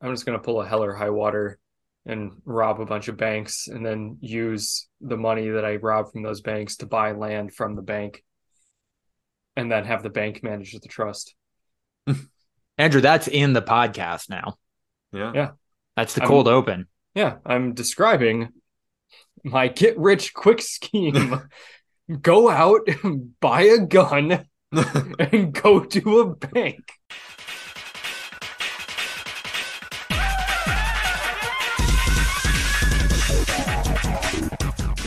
I'm just gonna pull a hell or high water and rob a bunch of banks and then use the money that I robbed from those banks to buy land from the bank and then have the bank manage the trust. Andrew, that's in the podcast now. Yeah. Yeah. That's the I'm- cold open. Yeah, I'm describing my get rich quick scheme. go out, buy a gun, and go to a bank.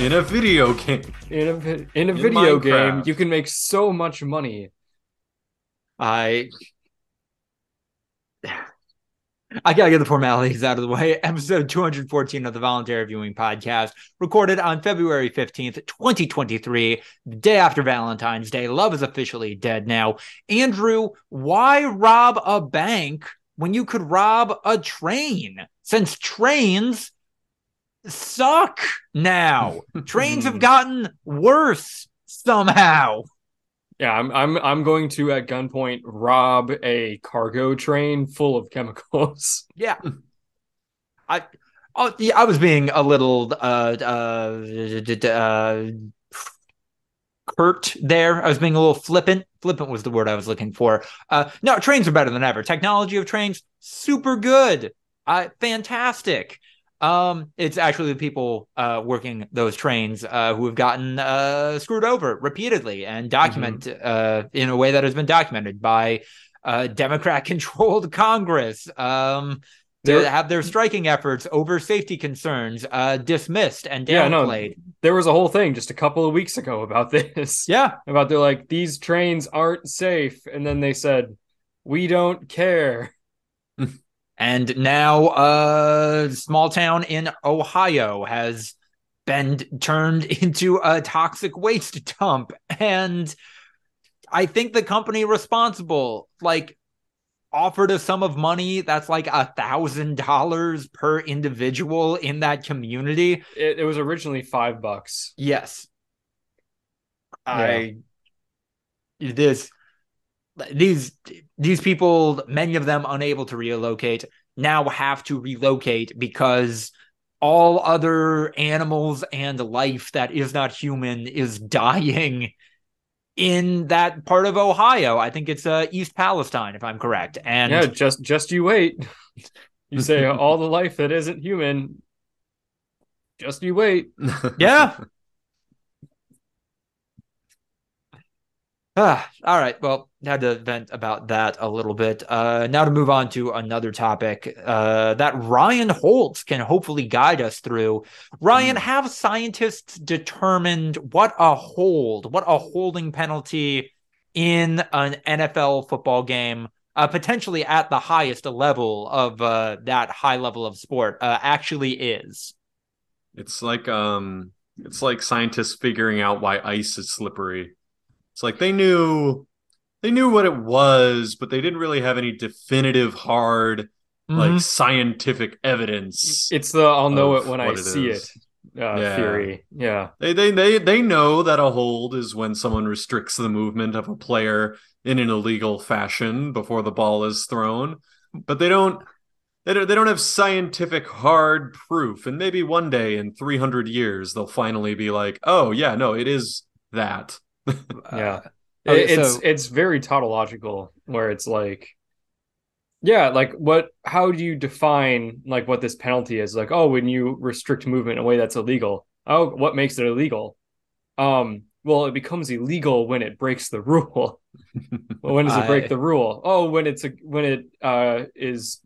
In a video game. In a in a In video game, you can make so much money. I I gotta get the formalities out of the way. Episode 214 of the Voluntary Viewing Podcast, recorded on February 15th, 2023, the day after Valentine's Day. Love is officially dead now. Andrew, why rob a bank when you could rob a train? Since trains suck now. Trains have gotten worse somehow. Yeah, I'm I'm I'm going to at gunpoint rob a cargo train full of chemicals. Yeah. I oh yeah, I was being a little uh uh, uh curt there. I was being a little flippant. Flippant was the word I was looking for. Uh no, trains are better than ever. Technology of trains super good. Uh fantastic. Um it's actually the people uh working those trains uh who have gotten uh screwed over repeatedly and document uh in a way that has been documented by uh Democrat controlled Congress. Um to There- have their striking efforts over safety concerns uh, dismissed and Yeah, no. downplayed. There was a whole thing just a couple of weeks ago about this. Yeah, About they're like these trains aren't safe, and then they said we don't care. And now a small town in Ohio has been turned into a toxic waste dump, and I think the company responsible like offered a sum of money that's like a thousand dollars per individual in that community. It, it was originally five bucks. Yes. I this these these people, many of them unable to relocate, now have to relocate because all other animals and life that is not human is dying in that part of Ohio. I think it's uh, East Palestine, if I'm correct. And yeah, just just you wait. You say all the life that isn't human. Just you wait. yeah. Ah, all right. Well, had to vent about that a little bit. Uh, now to move on to another topic uh, that Ryan Holtz can hopefully guide us through. Ryan, Hmm. have scientists determined what a hold, what a holding penalty in an NFL football game, uh, potentially at the highest level of uh, that high level of sport, uh, actually is? It's like um it's like scientists figuring out why ice is slippery. It's like they knew they knew what it was, but they didn't really have any definitive hard Mhm. like scientific evidence. It's the I'll know it when I what see is. it uh, Yeah. theory. Yeah. They, they they they know that a hold is when someone restricts the movement of a player in an illegal fashion before the ball is thrown, but they don't they don't, they don't have scientific hard proof. And maybe one day in 300 years they'll finally be like, "Oh, yeah, no, it is that." Yeah. okay, It- it's so- it's very tautological where it's like yeah, like what how do you define like what this penalty is? Like, oh, when you restrict movement in a way that's illegal. Oh, what makes it illegal? Um, well, it becomes illegal when it breaks the rule. when does it break I- the rule? Oh, when it's a when it uh is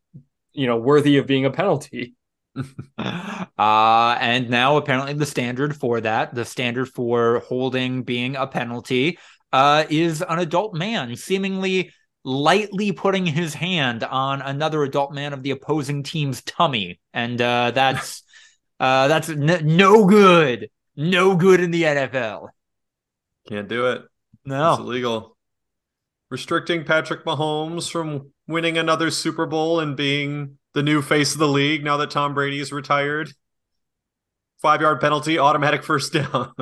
you know worthy of being a penalty. Uh, and now apparently the standard for that, the standard for holding being a penalty, uh, is an adult man seemingly lightly putting his hand on another adult man of the opposing team's tummy, and uh, that's uh, that's n- no good, no good in the NFL. Can't do it. No, it's illegal. Restricting Patrick Mahomes from winning another Super Bowl and being the new face of the league now that Tom Brady is retired. Five yard penalty, automatic first down.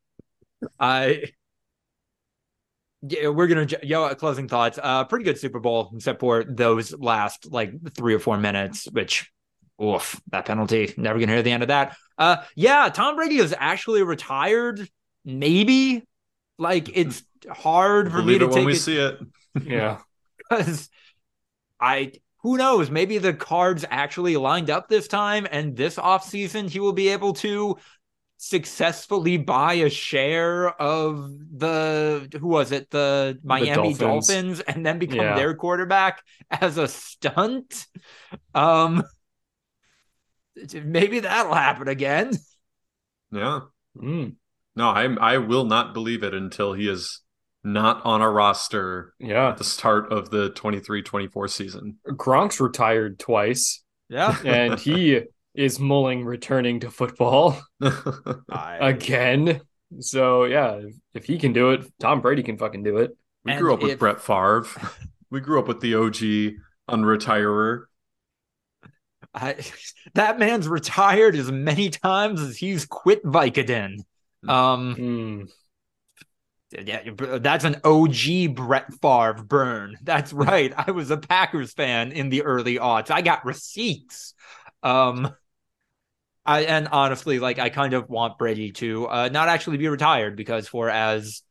I yeah, we're gonna yo closing thoughts. Uh, pretty good Super Bowl, except for those last like three or four minutes, which, oof, that penalty. Never gonna hear the end of that. Uh, yeah, Tom Brady is actually retired. Maybe, like it's hard for me to it when take we it see it. Yeah. because I who knows, maybe the cards actually lined up this time, and this offseason he will be able to successfully buy a share of the who was it the Miami Dolphins. Dolphins. and then become Yeah. their quarterback as a stunt. Um maybe that'll happen again. Yeah. Mm, No, I I will not believe it until he is not on a roster yeah. at the start of the 23-24 season. Gronk's retired twice, Yeah. and he is mulling returning to football again. So yeah, if, if he can do it, Tom Brady can fucking do it. We And grew up with Brett Favre. we grew up with the OG unretirer. I, that man's retired as many times as he's quit Vicodin. Um Mm, Yeah, that's an OG Brett Favre burn. That's right. I was a Packers fan in the early aughts. I got receipts. Um, I and honestly, like I kind of want Brady to uh, not actually be retired because for as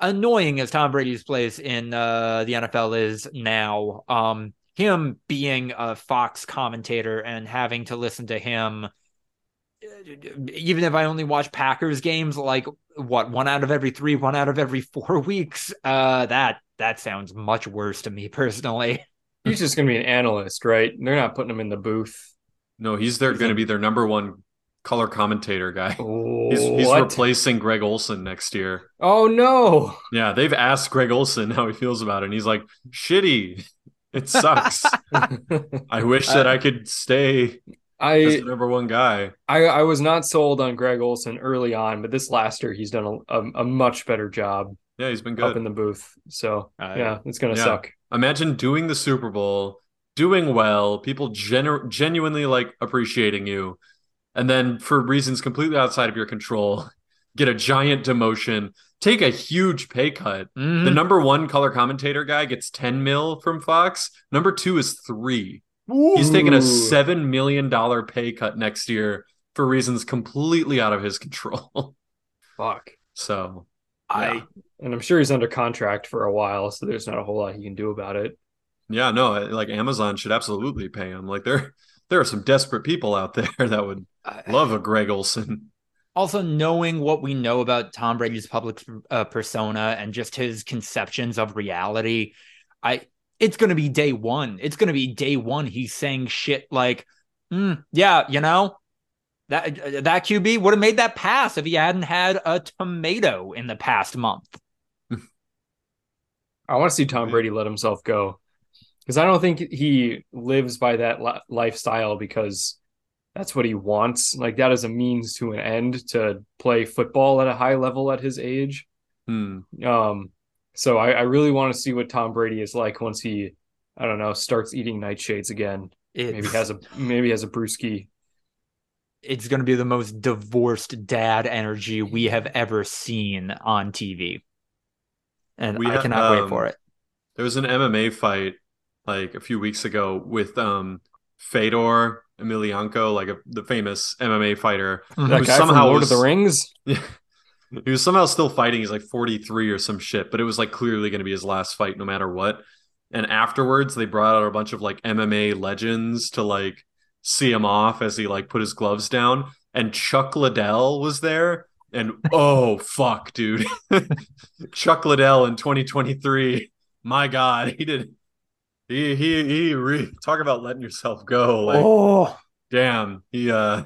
annoying as Tom Brady's place in uh, the NFL is now, um, him being a Fox commentator and having to listen to him even if I only watch Packers games, like what one out of every three, one out of every four weeks, uh, that that sounds much worse to me personally. he's just gonna be an analyst, right? They're not putting him in the booth. No, he's their You going to think- be their number one color commentator guy. He's, he's replacing Greg Olsen next year. Oh no! Yeah, they've asked Greg Olsen how he feels about it, and he's like, "Shitty. It sucks. I wish that I could stay as I the number one guy." I I was not sold on Greg Olsen early on, but this last year he's done a, a, a much better job Yeah, he's been good up in the booth. So Uh, yeah, it's gonna yeah. suck. Imagine doing the Super Bowl, doing well, people genu- genuinely like appreciating you, and then for reasons completely outside of your control, get a giant demotion, take a huge pay cut. The Mhm. number one color commentator guy gets 10 mil from Fox. Number two is three. He's taking a seven million dollar pay cut next year for reasons completely out of his control. Fuck. so I yeah. And I'm sure he's under contract for a while, so there's not a whole lot he can do about it. yeah, no, like Amazon should absolutely pay him. Like there there are some desperate people out there that would love a Greg Olsen. also knowing what we know about Tom Brady's public uh, persona and just his conceptions of reality, I it's going to be day one. It's going to be day one. He's saying shit like, "Hmm, "Yeah, you know." That that QB would have made that pass if he hadn't had a tomato in the past month. I want to see Tom Brady let himself go because I don't think he lives by that li- lifestyle because that's what he wants. Like that is a means to an end to play football at a high level at his age. Hmm. Um, so I, I really want to see what Tom Brady is like once he, I don't know, starts eating nightshades again. It's, Maybe has a maybe has a brewski. it's going to be the most divorced dad energy we have ever seen on TV, and We I ha- cannot wait um, for it. There was an MMA fight like a few weeks ago with um Fedor Emelianenko, like a, the famous MMA fighter. Mhm. That Who guy somehow from Lord was- of the Rings. Yeah. He was somehow still fighting. He's like 43 or some shit, but it was like clearly going to be his last fight no matter what. And afterwards, they brought out a bunch of like MMA legends to like see him off as he like put his gloves down. And Chuck Liddell was there. And oh, fuck, dude. Chuck Liddell in 2023. My God, he did. He, he, he, re- talk about letting yourself go. Like, oh, damn. He, uh,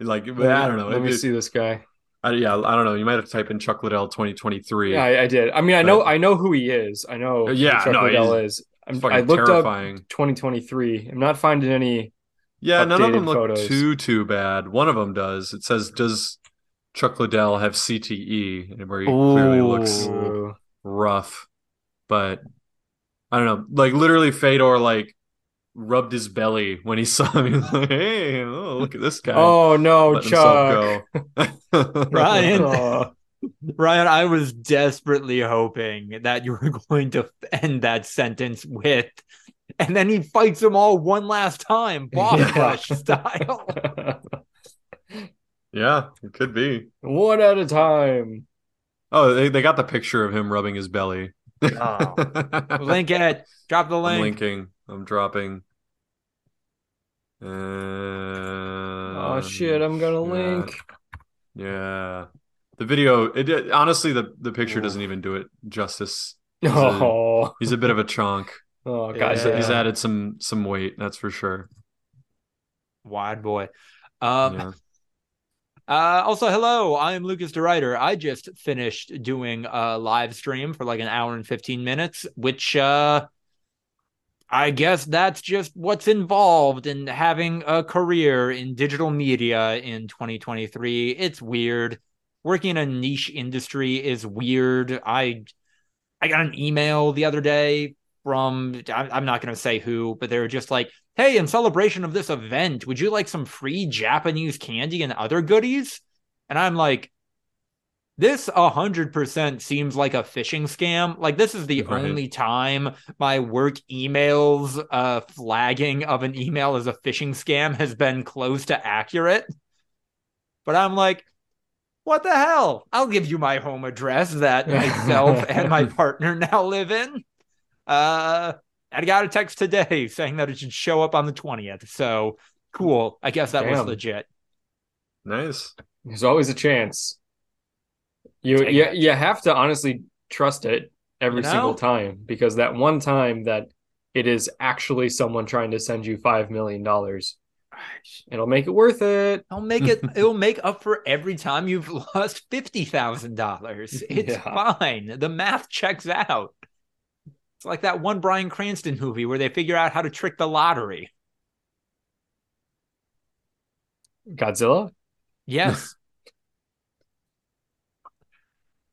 like, I don't know. Let me see this guy. I, yeah, I don't know. You might have to type in Chuck Liddell 2023. Yeah, I, I did. I mean, I know I know who he is. I know who Yeah, Chuck no, Liddell is. I'm, fucking I looked terrifying. up 2023. I'm not finding any. yeah, none of them look photos. too too bad. One of them does. It says, "Does Chuck Liddell have CTE?" And Where he clearly looks rough, but I don't know. Like literally, Fedor like rubbed his belly when he saw me. He was like, "Hey, oh, look at this guy." oh no, letting Chuck! go. Ryan. Oh, Ryan, I was desperately hoping that you were going to end that sentence with, and then he fights them all one last time, boss Yeah. rush style. Yeah, it could be. One at a time. Oh, they, they got the picture of him rubbing his belly. Oh. Link it. Drop the I'm link. linking. I'm dropping. And Oh shit, I'm gonna yeah. link. Yeah. The video it, it- honestly the the picture doesn't even do it justice. a- Oh, He's a bit of a chunk. oh Yeah. god. He's, he's added some some weight, that's for sure. Wide boy. Um, yeah. Uh, also, hello, I am Lucas DeRuyter. I just finished doing a live stream for like an hour and 15 minutes, which uh, I guess that's just what's involved in having a career in digital media in 2023. It's weird. Working in a niche industry is weird. I I got an email the other day from I'm not going to say who, but they were just like, "Hey, in celebration of this event, would you like some free Japanese candy and other goodies?" And I'm like, "This a hundred percent seems like a phishing scam. Like this is the Right. only time my work emails uh flagging of an email as a phishing scam has been close to accurate." But I'm like, what the hell? I'll give you my home address that myself and my partner now live in. Uh, I got a text today saying that it should show up on the 20th. So cool. I guess that was legit. Nice. There's always a chance. You you, it. you have to honestly trust it every You know? single time because that one time that it is actually someone trying to send you five million dollars, it'll make it worth it. It'll make it, it'll make up for every time you've lost $50,000. It's Yeah. fine. The math checks out. It's like that one Bryan Cranston movie where they figure out how to trick the lottery. Godzilla. Yes.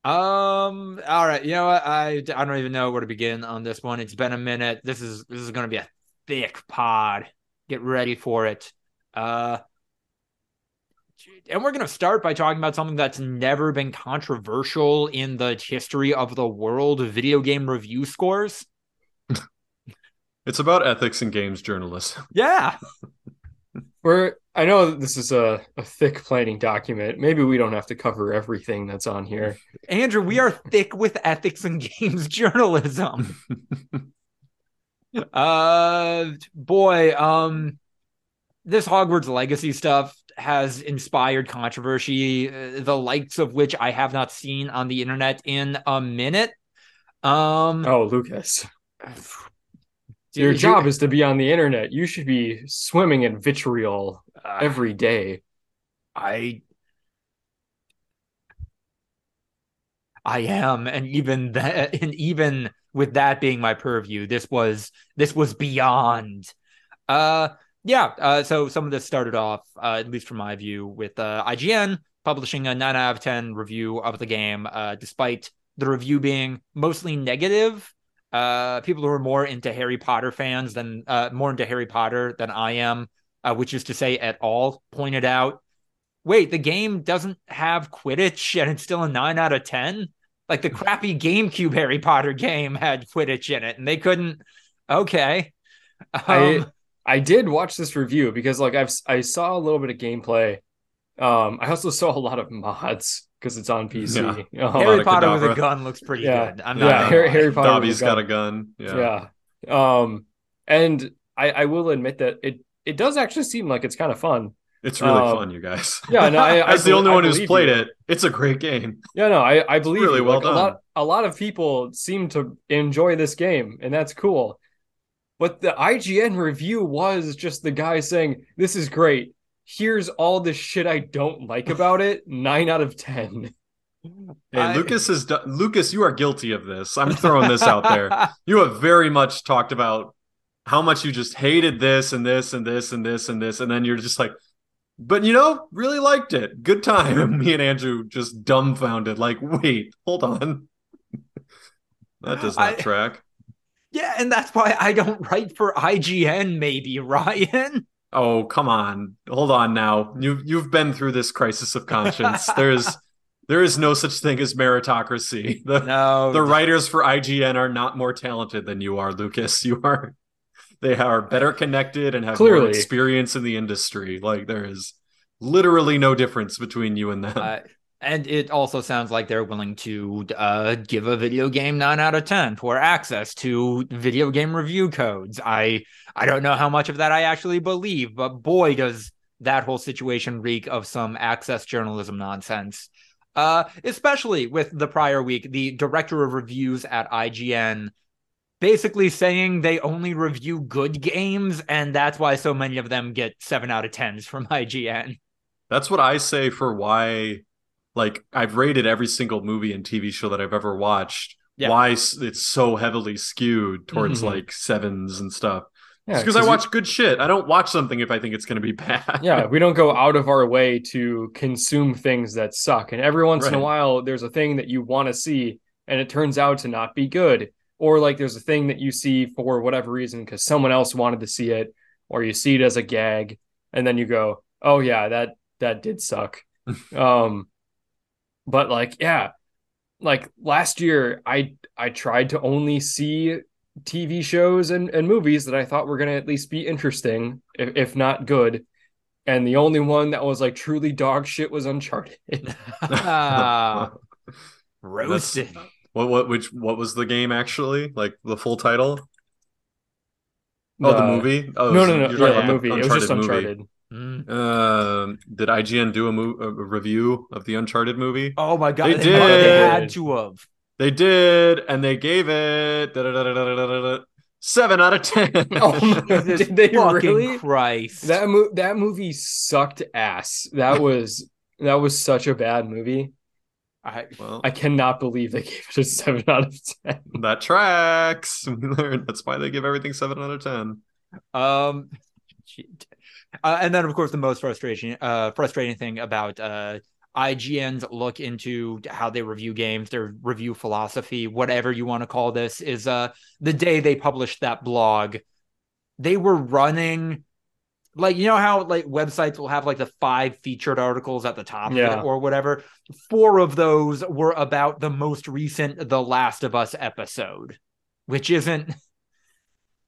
Um. All right. You know what? I I don't even know where to begin on this one. It's been a minute. This is this is going to be a thick pod. Get ready for it. Uh. And we're going to start by talking about something that's never been controversial in the history of the world video game review scores. It's about ethics in games journalism. Yeah. We're I know this is a, a thick planning document. Maybe we don't have to cover everything that's on here. Andrew, we are thick with ethics and games journalism. uh boy, um this Hogwarts legacy stuff has inspired controversy, uh, the likes of which I have not seen on the internet in a minute. Um Oh, Lucas. Your job is to be on the internet. You should be swimming in vitriol uh, every day. I I am, and even that, and even with that being my purview, this was this was beyond. Uh, yeah. Uh, so some of this started off, uh, at least from my view, with uh, IGN publishing a nine out of ten review of the game, uh, despite the review being mostly negative. Uh, people who are more into Harry Potter fans than uh, more into Harry Potter than I am, uh, which is to say, at all, pointed out wait, the game doesn't have Quidditch and it's still a nine out of 10? Like the crappy GameCube Harry Potter game had Quidditch in it and they couldn't. Okay. I- Um, I did watch this review because like I've I saw a little bit of gameplay. Um, I also saw a lot of mods because it's on PC. Um, Harry Avada Potter with a gun looks pretty Yeah. good. I'm Yeah, not gonna Harry- Harry Potter Dobby's with a got a gun. Yeah. yeah. Um, and I I will admit that it it does actually seem like it's kind of fun. It's really Um, fun, you guys. Yeah, no, I, I As the only I one who's played you. it, it's a great game. Yeah, no, I I believe really you. well Like, done. A lot a lot of people seem to enjoy this game, and that's cool. But the IGN review was just the guy saying, "This is great. Here's all the shit I don't like about it. Nine out of ten. Hey, I- Lucas is do- Lucas. You are guilty of this. I'm throwing this out there. You have very much talked about how much you just hated this and this and this and this and this, and then you're just like, but you know, really liked it. Good time. And me and Andrew just dumbfounded, like, wait, hold on. that does not I- track. yeah, and that's why I don't write for IGN, maybe, Ryan. Oh, come on. Hold on now. You you've been through this crisis of conscience. There's there is no such thing as meritocracy. The, No, the writers for IGN are not more talented than you are, Lucas. You are they are better connected and have more experience in the industry. Like there is literally no difference between you and them. Uh, and it also sounds like they're willing to uh, give a video game nine out of ten for access to video game review codes. I I don't know how much of that I actually believe, but boy, does that whole situation reek of some access journalism nonsense. Uh, especially with the prior week, the director of reviews at IGN basically saying they only review good games, and that's why so many of them get seven out of tens from IGN. That's what I say for why like I've rated every single movie and TV show that I've ever watched. Yeah. Why it's so heavily skewed towards Mhm. like sevens and stuff. Yeah, because I we- watch good shit. I don't watch something if I think it's going to be bad. yeah, we don't go out of our way to consume things that suck. And every once in a while, there's a thing that you want to see, and it turns out to not be good. Or like there's a thing that you see for whatever reason because someone else wanted to see it, or you see it as a gag, and then you go, "Oh yeah, that that did suck." um, but like yeah, like last year, I I tried to only see TV shows and, and movies that I thought were going to at least be interesting, if, if not good. And the only one that was like truly dog shit was Uncharted. Ah, roasted. What what which what was the game actually? Like the full title? Oh, the The- movie? Oh, no, so no, no, you're yeah, talking the about movie. It was just movie. Uncharted. Mm. Um, did IGN do a, mo- a review of the Uncharted movie? Oh my god, They they, must- they did. had to have. They did, and they gave it seven out of ten. Oh my- Jesus Did they fucking really? Christ. That mo- that movie sucked ass. That was that was such a bad movie. I, well, I cannot believe they gave it a seven out of ten. that tracks. We learned that's why they give everything seven out of ten. um, shit. Uh, and then of course the most frustrating, uh, frustrating thing about uh IGN's look into how they review games, their review philosophy, whatever you want to call this, is uh the day they published that blog, they were running like you know how like websites will have like the five featured articles at the top Yeah. or whatever. Four of those were about the most recent The Last of Us episode, which isn't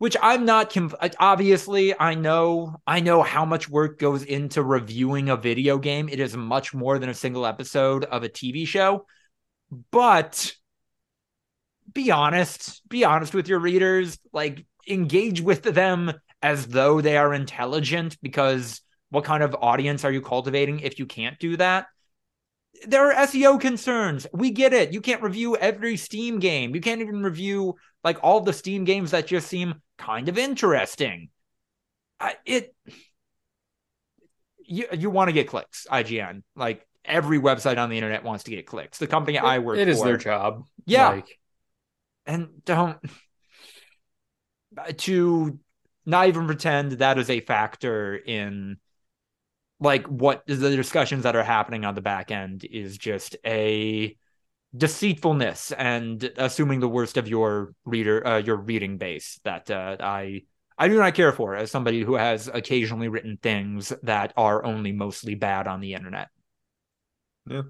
which I'm not conf- uh, obviously I know I know how much work goes into reviewing a video game. It is much more than a single episode of a TV show. But be honest, be honest with your readers, like engage with them as though they are intelligent because what kind of audience are you cultivating if you can't do that? There are SEO concerns. We get it. You can't review every Steam game. You can't even review like all the Steam games that just seem kind of interesting. I, it you you want to get clicks, IGN. Like every website on the internet wants to get clicks. The company I work It is for, their job. Yeah. Like, and don't to not even pretend that is a factor in like what the discussions that are happening on the back end is just a deceitfulness and assuming the worst of your reader uh, your reading base that uh, I I do not care for as somebody who has occasionally written things that are only mostly bad on the internet. Yeah.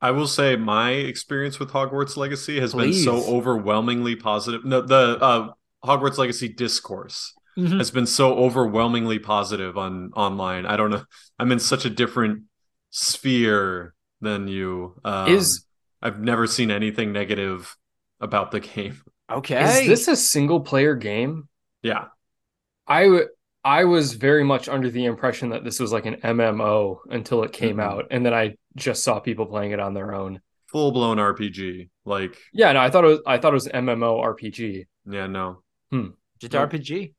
I will say my experience with Hogwarts Legacy has been so overwhelmingly positive. No, the uh, Hogwarts Legacy discourse has been so overwhelmingly positive on online. I don't know. I'm in such a different sphere than you. Um, is I've never seen anything negative about the game. Okay. is this a single player game? Yeah, I w- I was very much under the impression that this was like an MMO until it came Mhm. out, and then I just saw people playing it on their own. full blown RPG. Like, Yeah, no, I thought it was I thought it was MMO RPG. yeah, no, Hmm. just Nope. RPG?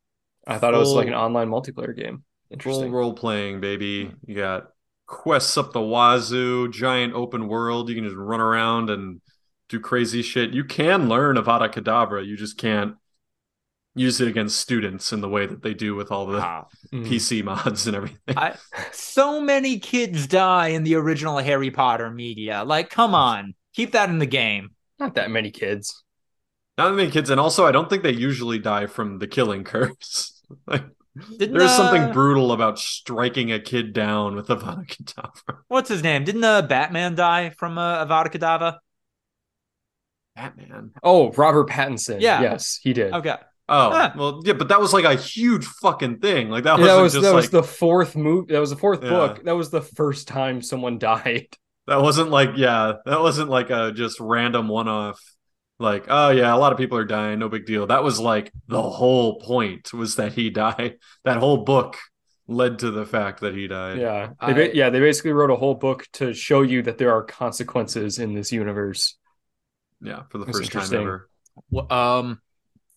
I thought it was like an online multiplayer game. full Interesting. role playing, baby. You got quests up the wazoo, giant open world. You can just run around and do crazy shit. You can learn Avada Kedavra. You just can't use it against students in the way that they do with all the Ah. PC mods and everything. I, so many kids die in the original Harry Potter media. Like, come on, keep that in the game. Not that many kids. Not that many kids, and also I don't think they usually die from the killing curse. like, Didn't, There's uh, something brutal about striking a kid down with a Avada Kedavra. What's his name? Didn't uh, Batman die from uh, Avada Kedavra? Batman. Oh, Robert Pattinson. Yeah. Yes, he did. Okay. Oh, Huh. well, yeah, but that was like a huge fucking thing. Like that Yeah, wasn't that was just that like was the fourth move. That was the fourth Yeah. book. That was the first time someone died. that wasn't like yeah, that wasn't like a just random one off. Like oh yeah, a lot of people are dying, no big deal. That was like the whole point was that he died. That whole book led to the fact that he died. Yeah, they I- yeah, they basically wrote a whole book to show you that there are consequences in this universe. yeah, for the That's first time ever. Wh- Um,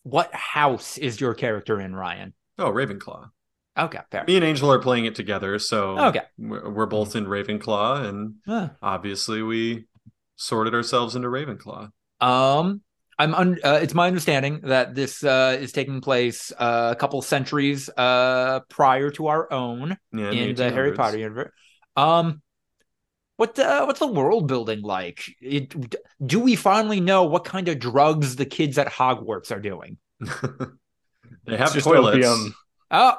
what house is your character in, Ryan? Oh, Ravenclaw. Okay, fair. Me and Angel are playing it together, so Okay. we're we're both in Ravenclaw, and Huh. obviously we sorted ourselves into Ravenclaw. Um, I'm un- uh, it's my understanding that this uh, is taking place uh, a couple centuries uh, prior to our own Yeah, in the Harry Potter universe. Um, what uh, what's the world building like? It, do we finally know what kind of drugs the kids at Hogwarts are doing? they have It's just toilets. opium. Oh,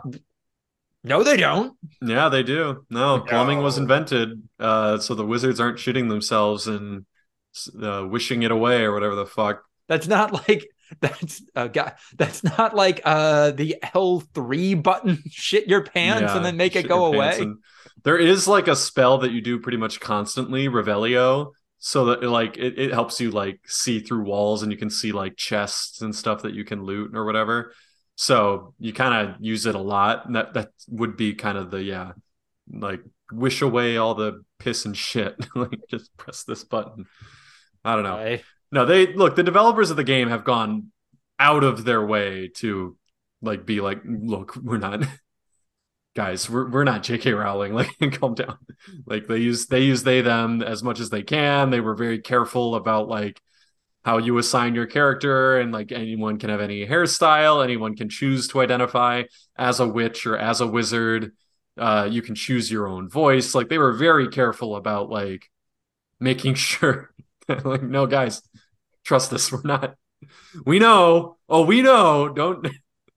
no, they don't. Yeah, they do. No, plumbing was invented, uh, so the wizards aren't shooting themselves and uh, wishing it away or whatever the fuck. That's not like that's uh, God, that's not like uh the L three button shit your pants Yeah, and then make it go away. and- there is like a spell that you do pretty much constantly, Revelio, so that like it, it helps you like see through walls and you can see like chests and stuff that you can loot or whatever. So you kind of use it a lot. And that that would be kind of the yeah, like wish away all the piss and shit. like just press this button. I don't know. I- No, they look, the developers of the game have gone out of their way to like be like, look, we're not guys, we're we're not JK Rowling. Like calm down. Like they use they use they them as much as they can. They were very careful about like how you assign your character and like anyone can have any hairstyle, anyone can choose to identify as a witch or as a wizard. Uh, you can choose your own voice. Like they were very careful about like making sure like no guys trust us. We're not we know. Oh we know. Don't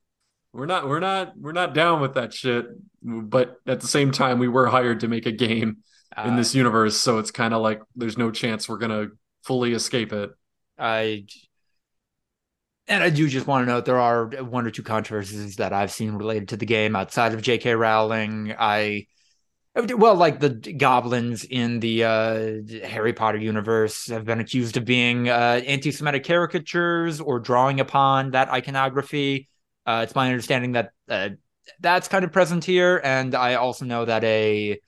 we're not we're not we're not down with that shit. But at the same time we were hired to make a game in uh, this universe. So it's kind of like there's no chance we're gonna fully escape it. I and I do just want to note there are one or two controversies that I've seen related to the game outside of J.K. Rowling. I well, like the goblins in the uh, Harry Potter universe have been accused of being uh, anti-Semitic caricatures or drawing upon that iconography. Uh, it's my understanding that uh, that's kind of present here, and I also know that a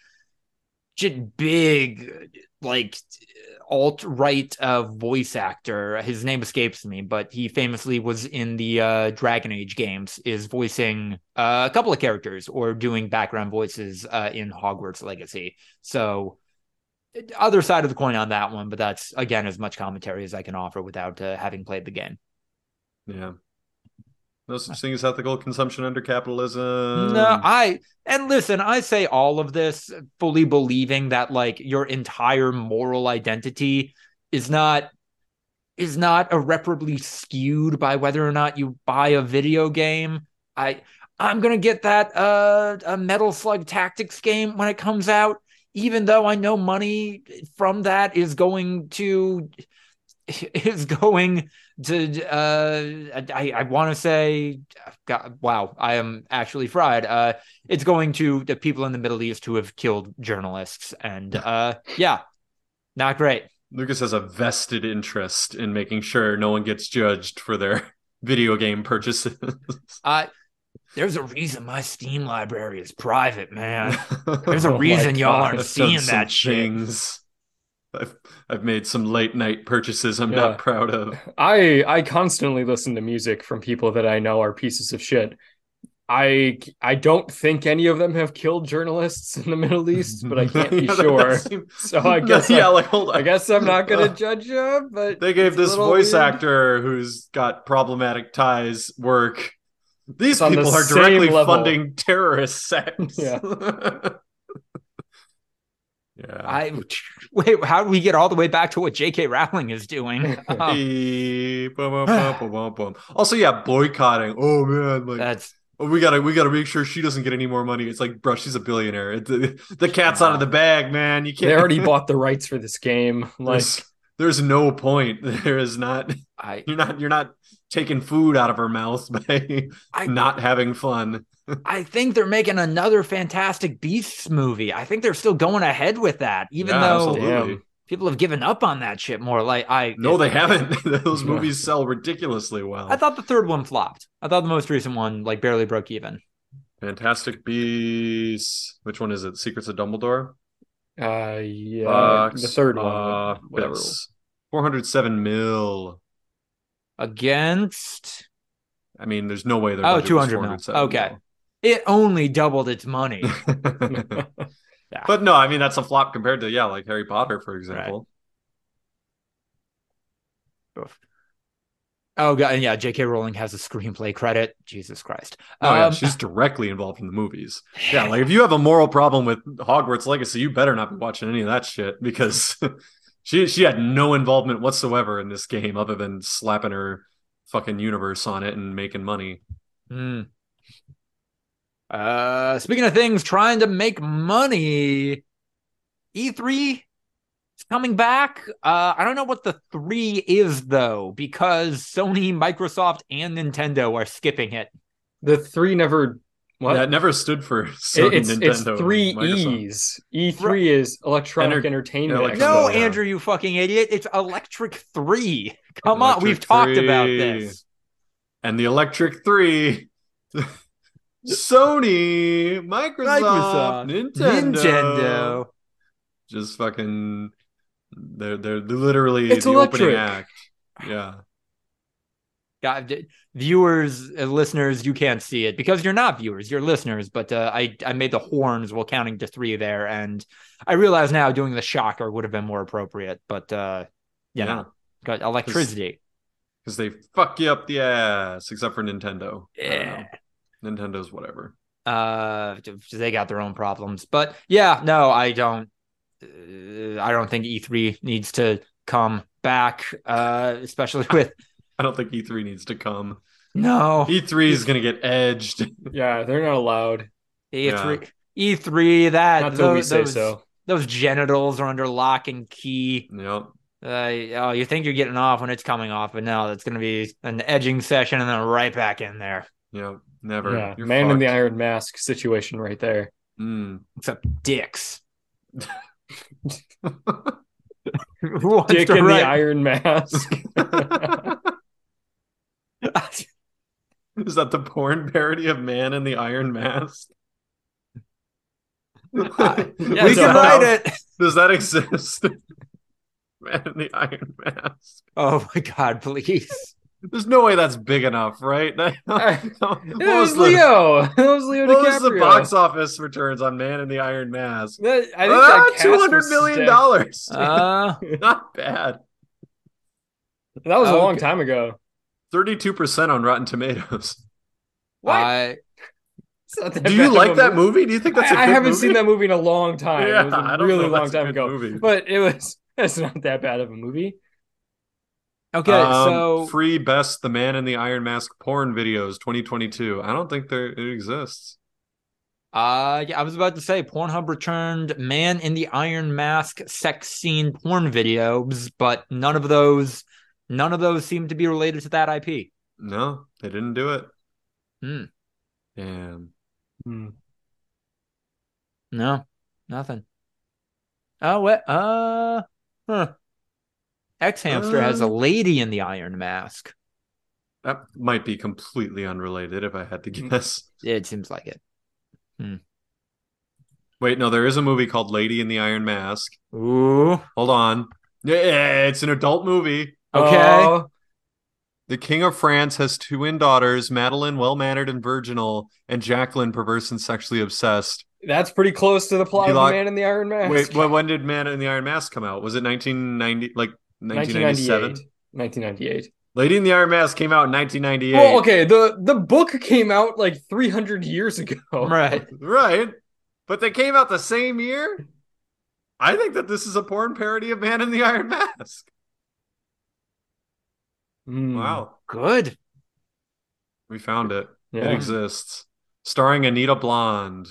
big like alt right uh, voice actor. His name escapes me, but he famously was in the uh, Dragon Age games, is voicing uh, a couple of characters or doing background voices uh, in Hogwarts Legacy. So, other side of the coin on that one, but that's again as much commentary as I can offer without uh, having played the game. yeah no such thing as ethical consumption under capitalism No, I and listen, I say all of this fully believing that like your entire moral identity is not is not irreparably skewed by whether or not you buy a video game. I I'm gonna get that uh a Metal Slug Tactics game when it comes out, even though I know money from that is going to is going to uh I I want to say God, wow I am actually fried. Uh it's going to the people in the Middle East who have killed journalists and uh yeah not great. Lucas has a vested interest in making sure no one gets judged for their video game purchases. Uh there's a reason my Steam library is private man. There's a Oh reason y'all aren't seeing that shit. things. I've I've made some late night purchases I'm Yeah. not proud of. I I constantly listen to music from people that I know are pieces of shit. I I don't think any of them have killed journalists in the Middle East, but I can't be Yeah, sure. that seemed- So I guess yeah, I, like hold on. I guess I'm not gonna judge you. But they gave this voice weird. actor who's got problematic ties work. These It's on the people are directly level. funding terrorist sects. Yeah. Yeah. I wait how do we get all the way back to what J.K. Rowling is doing Um. Also, yeah, boycotting. Oh man, like that's Oh, we gotta we gotta make sure she doesn't get any more money. It's like, bro, she's a billionaire. It- the, the cat's out of the bag, man. You can't. They already bought the rights for this game. Like, There's, there's no point. There is not. I You're not. You're not taking food out of her mouth by I- not having fun. I think they're making another Fantastic Beasts movie. I think they're still going ahead with that, even Yeah, though absolutely. People have given up on that shit more. Like I No, they haven't. Those No. movies sell ridiculously well. I thought the third one flopped. I thought the most recent one like barely broke even. Fantastic Beasts. Which one is it? Secrets of Dumbledore. uh, yeah, Box the third one, office. whatever. 407 mil. Against I mean, there's no way they're Oh, 200 mil. Okay. It only doubled its money. But no, I mean that's a flop compared to yeah, like Harry Potter, for example. oh god, and yeah, J.K. Rowling has a screenplay credit. Jesus Christ. Oh yeah, Um, she's directly involved in the movies. Yeah, like if you have a moral problem with Hogwarts Legacy, you better not be watching any of that shit because she she had no involvement whatsoever in this game other than slapping her fucking universe on it and making money. Hmm. Uh, speaking of things trying to make money, E3 is coming back. Uh, I don't know what the three is though, because Sony, Microsoft, and Nintendo are skipping it. The three never. What? That never stood for Sony, it's Nintendo, it's three E's. E three is electronic Enter- entertainment. Electronic- No, yeah. Andrew, you fucking idiot! It's Electric Three. Come on, we've talked about this. And the Electric Three. Sony, Microsoft, Nintendo, Nintendo. just fucking they're they're literally It's the opening electric. act. Yeah. God, viewers, uh, listeners, you can't see it because you're not viewers, you're listeners. But uh, I I made the horns while counting to three there, and I realize now doing the shocker would have been more appropriate. But uh, you know, got electricity. Because they fuck you up the ass, except for Nintendo. Yeah. Know. Nintendo's whatever. Uh, they got their own problems. But yeah, no, I don't. Uh, I don't think E3 needs to come back, uh, especially with I don't think E3 needs to come. no E3 is gonna get edged. Yeah, they're not allowed. E3. E3 that Not till we those, say those- so. those genitals are under lock and key. yep. Uh, oh, you think you're getting off when it's coming off, but no, that's going to be an edging session and then right back in there. Yep. Never. Yeah, You're man in the. Iron Mask situation right there. Mm. Except dicks. Who wants Dick to in write- the Iron Mask. Is that the porn parody of Man in the Iron Mask? Uh, Yeah, we Does can that write it. Does that exist? Man in the Iron Mask. Oh my god, please. There's no way that's big enough, right? what It was was the, Leo. It was Leo what was the box office returns on Man in the Iron Mask? That- I think Ah, that cast was million stacked. dollars. Uh, Not bad. That was a long time ago. Thirty-two percent on Rotten Tomatoes. What? I, It's not that Do you like that movie? Do you think that's a I, I good haven't movie? seen that movie in a long time. Yeah, it was a I don't really know long that's a time good ago. movie. But it was it's not that bad of a movie. Okay, Um, so free best the Man in the Iron Mask porn videos 2022. I don't think there it exists. Uh, yeah, I was about to say Pornhub returned Man in the Iron Mask sex scene porn videos, but none of those, none of those seem to be related to that IP. No, they didn't do it. Hmm. Damn. Hmm. No, nothing. Oh, what? Uh, huh. X Hamster has a Uh. lady in the Iron Mask. That might be completely unrelated if I had to Mm. guess. It seems like it. Wait, no, there is a movie called Lady in the Iron Mask. Ooh, Hold on. Yeah, it's an adult movie. okay. Oh, The King of France has twin daughters, Madeline, well mannered and virginal, and Jacqueline, perverse and sexually obsessed. that's pretty close to the plot You of Man in the Iron Mask. Wait, when did Man in the Iron Mask come out? Was it 1990, like 1997? 1998. 1998. Lady in the Iron Mask came out in 1998. Well, okay, the the book came out like 300 years ago. Right. Right. But they came out the same year? I think that this is a porn parody of Man in the Iron Mask. Hmm. Wow. Good. We found it. Yeah. It exists. Starring Anita Blonde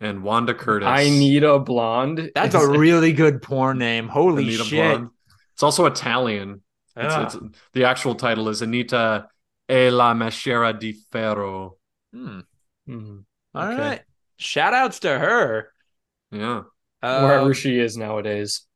and Wanda Curtis. I need a blonde. That's Is a it- really good porn name. Holy Anita shit. Blonde. It's also Italian. It's, it's, the actual title is Anita e la Machera di Ferro. Hmm. Mhm. All Okay. right. Shout outs to her. Yeah. Uh, Wherever she is nowadays.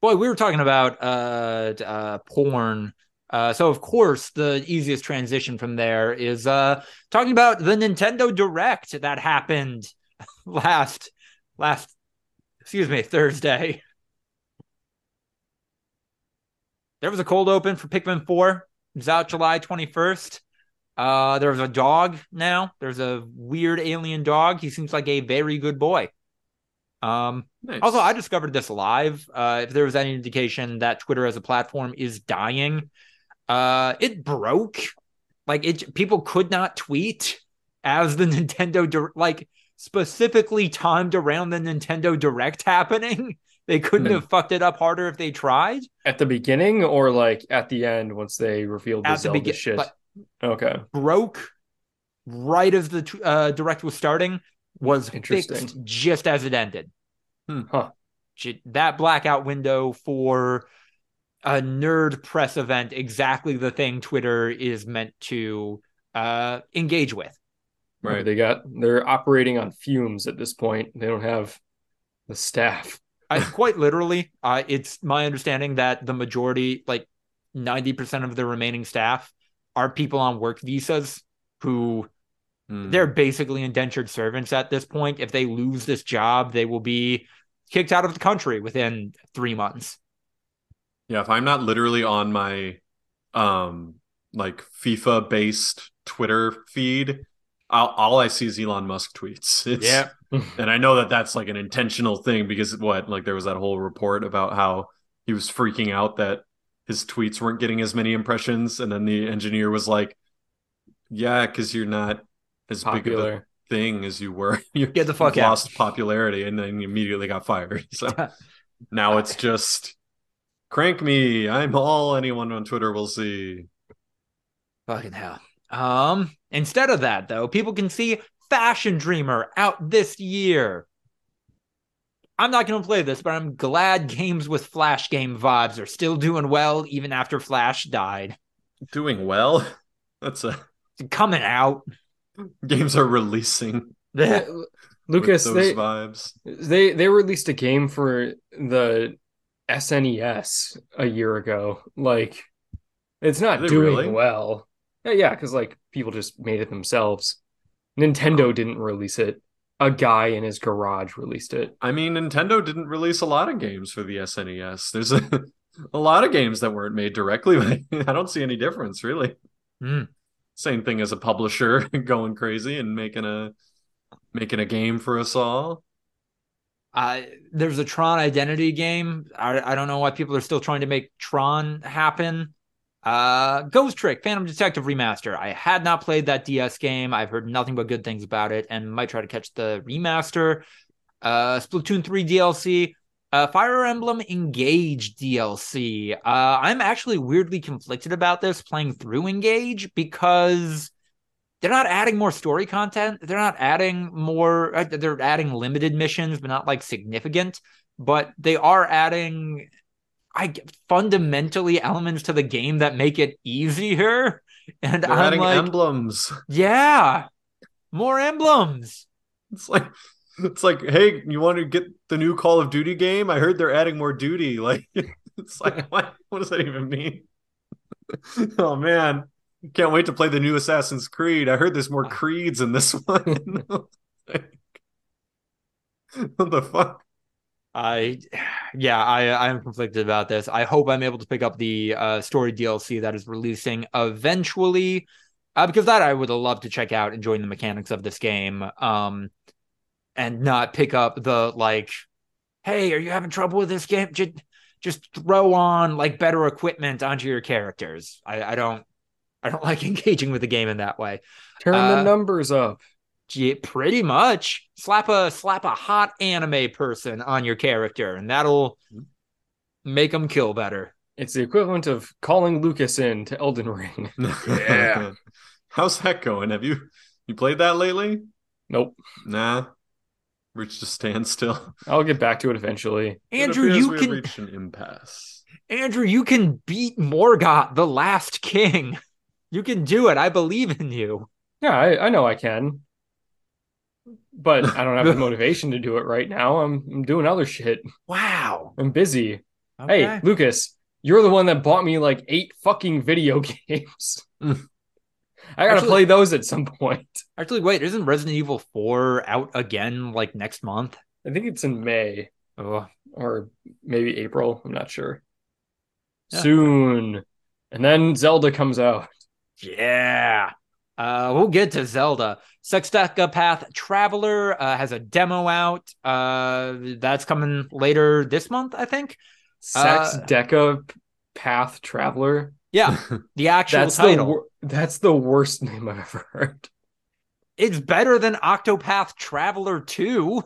boy, we were talking about uh, uh, porn. Uh, so of course, the easiest transition from there is uh, talking about the Nintendo Direct that happened last last excuse me Thursday. There was a cold open for Pikmin 4. It's out July 21st. Uh, there's a dog now. There's a weird alien dog. He seems like a very good boy. Um, Nice. also, I discovered this live. Uh, if there was any indication that Twitter as a platform is dying, uh, it broke. Like it, people could not tweet as the Nintendo like specifically timed around the Nintendo Direct happening. They couldn't have fucked it up harder if they tried. At the beginning or like at the end once they revealed the At the begin- shit? okay. Broke right as the uh, Direct was starting. Was Interesting. fixed just as it ended. Hmm. Huh. That blackout window for a nerd press event, exactly the thing Twitter is meant to uh, engage with. Right. They got they're operating on fumes at this point. They don't have the staff. I, quite literally, uh, it's my understanding that the majority, like 90% of the remaining staff, are people on work visas who Hmm. they're basically indentured servants at this point. If they lose this job, they will be kicked out of the country within three months. Yeah, if I'm not literally on my um like FIFA based Twitter feed, I'll, all I see is Elon Musk tweets. It's, and I know that that's like an intentional thing because what like there was that whole report about how he was freaking out that his tweets weren't getting as many impressions, and then the engineer was like, "Yeah, because you're not as big of a Popular. thing as you were. you Get the fuck you've out. lost popularity, and then you immediately got fired. So now it's just crank me. I'm all anyone on Twitter will see. Fucking hell. Um, instead of that, though, people can see Fashion Dreamer out this year. I'm not going to play this, but I'm glad games with Flash game vibes are still doing well even after Flash died. Doing well. That's a Coming out. games are releasing Yeah, Lucas, those they, vibes. they they released a game for the SNES a year ago. Like it's not doing really? well. Yeah, yeah, because like people just made it themselves. Nintendo didn't release it. A guy in his garage released it. I mean, Nintendo didn't release a lot of games for the SNES. There's a, a lot of games that weren't made directly, but I don't see any difference really. Hmm. Same thing as a publisher going crazy and making a making a game for us all. Uh, there's a Tron Identity game. I, I don't know why people are still trying to make Tron happen. Uh, Ghost Trick, Phantom Detective Remaster. I had not played that DS game. I've heard nothing but good things about it and might try to catch the remaster. Uh, Splatoon 3 DLC. Uh, Fire Emblem Engage DLC. Uh, I'm actually weirdly conflicted about this playing through Engage because they're not adding more story content. They're not adding more. uh, They're adding limited missions, but not like significant. But they are adding, I fundamentally elements to the game that make it easier. And They're I'm adding like, emblems. yeah, more emblems. It's like it's like, hey, you want to get the new Call of Duty game? I heard they're adding more duty. Like it's like what what does that even mean? oh man. Can't wait to play the new Assassin's Creed. I heard there's more uh. creeds in this one. what the fuck? I, yeah, I I'm conflicted about this. I hope I'm able to pick up the uh, story DLC that is releasing eventually, uh, because that I would love to check out, enjoying the mechanics of this game, um, and not pick up the like, hey, are you having trouble with this game? Just just throw on like better equipment onto your characters. I I don't I don't like engaging with the game in that way. Turn Uh, the numbers up. Yeah, pretty much. Slap a slap a hot anime person on your character, and that'll make them kill better. It's the equivalent of calling Lucas in to Elden Ring. Yeah. How's that going? Have you you played that lately? Nope. Nah. Reached a standstill. I'll get back to it eventually. Andrew, It you can reached an impasse. Andrew, you can beat Morgott, the last king. You can do it. I believe in you. Yeah, I, I know I can. But I don't have the motivation to do it right now. I'm, I'm doing other shit. Wow. I'm busy. Okay. Hey, Lucas, you're the one that bought me like eight fucking video games. Mm. I gotta Actually- play those at some point. Actually, wait, isn't Resident Evil 4 out again like next month? I think it's in May Oh, or maybe April. I'm not sure. Yeah. Soon. And then Zelda comes out. yeah. Uh, we'll get to Zelda. Sexteca Path Traveler uh, has a demo out. Uh, that's coming later this month, I think. Sex Uh, Deca Path Traveler. Yeah, the actual That's the title. wor- that's the worst name I've ever heard. it's better than Octopath Traveler 2.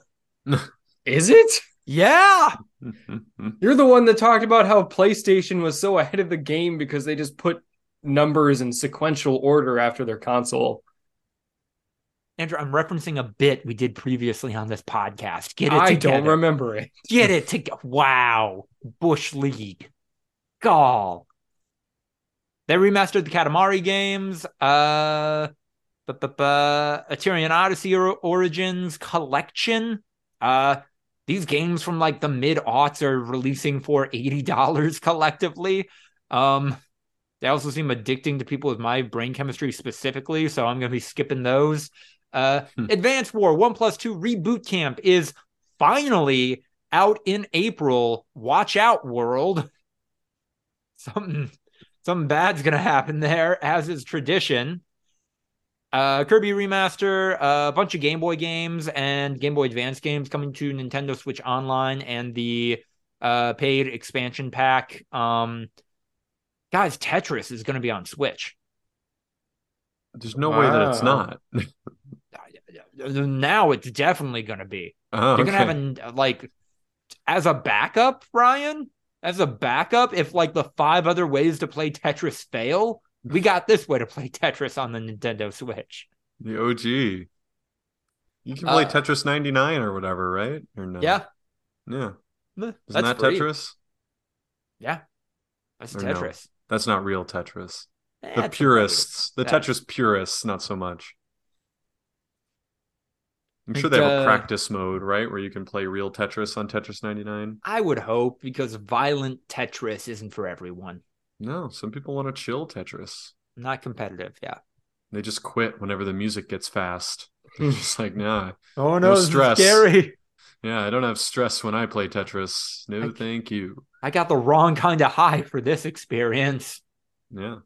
Is it? Yeah. You're the one that talked about how PlayStation was so ahead of the game because they just put numbers in sequential order after their console. Andrew, I'm referencing a bit we did previously on this podcast. Get it I together. don't remember it. Get it together. Wow. Bush League. Gall. They remastered the Katamari games. Uh, bu- bu- bu- Etrian Odyssey Origins Collection. Uh, these games from like the mid aughts are releasing for $80 collectively. Um, they also seem addicting to people with my brain chemistry specifically, so I'm going to be skipping those. Uh, Hmm. Advanced War 1 plus 2 Reboot Camp is finally out in April. Watch out, world. Something something bad's gonna happen there, as is tradition. Uh, Kirby remaster, uh, a bunch of Game Boy games and Game Boy Advance games coming to Nintendo Switch Online and the uh, paid expansion pack. Um, guys, Tetris is going to be on Switch. There's no way that it's not. Now it's definitely going to be. Oh, They're gonna have okay. an like as a backup, Ryan. As a backup, if like the five other ways to play Tetris fail, we got this way to play Tetris on the Nintendo Switch. the OG. You can play Uh, Tetris 99 or whatever, right? Or no? Yeah, Yeah. Isn't that free. Tetris? Yeah, that's Or no. Tetris. That's not real Tetris. Eh, The it's purists, the That's- Tetris purists, not so much. I'm sure they have a uh, practice mode, right, where you can play real Tetris on Tetris 99. I would hope because violent Tetris isn't for everyone. No, some people want to chill Tetris. Not competitive. Yeah. They just quit whenever the music gets fast. They're just like, nah, Oh no, this is stress. scary. yeah, I don't have stress when I play Tetris. No, I- thank you. I got the wrong kind of high for this experience. Yeah.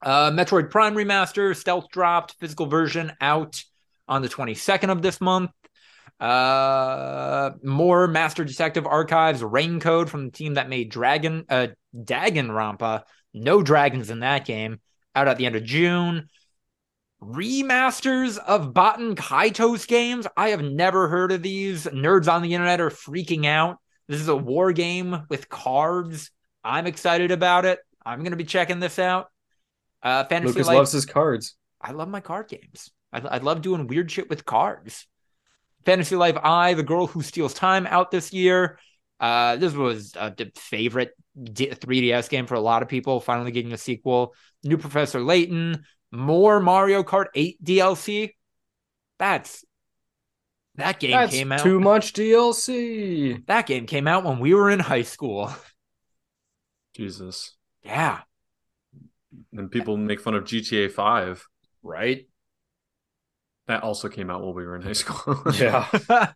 Uh, Metroid Prime Remaster, stealth dropped, physical version out on the 22nd of this month. Uh, more Master Detective Archives, Rain Code from the team that made Dragon, uh, Rampa. No dragons in that game. Out at the end of June. Remasters of Baten Kaitos games. I have never heard of these. Nerds on the internet are freaking out. This is a war game with cards. I'm excited about it. I'm going to be checking this out. Uh, Fantasy Lucas Life. loves his cards. I love my card games. I, I love doing weird shit with cards. Fantasy Life I, The Girl Who Steals Time, out this year. Uh, this was a favorite 3DS game for a lot of people. Finally getting a sequel. New Professor Layton. More Mario Kart 8 DLC. That's that game That's came out. too much DLC. That game came out when we were in high school. Jesus. yeah, And people make fun of GTA 5. right. That also came out while we were in high school. Yeah.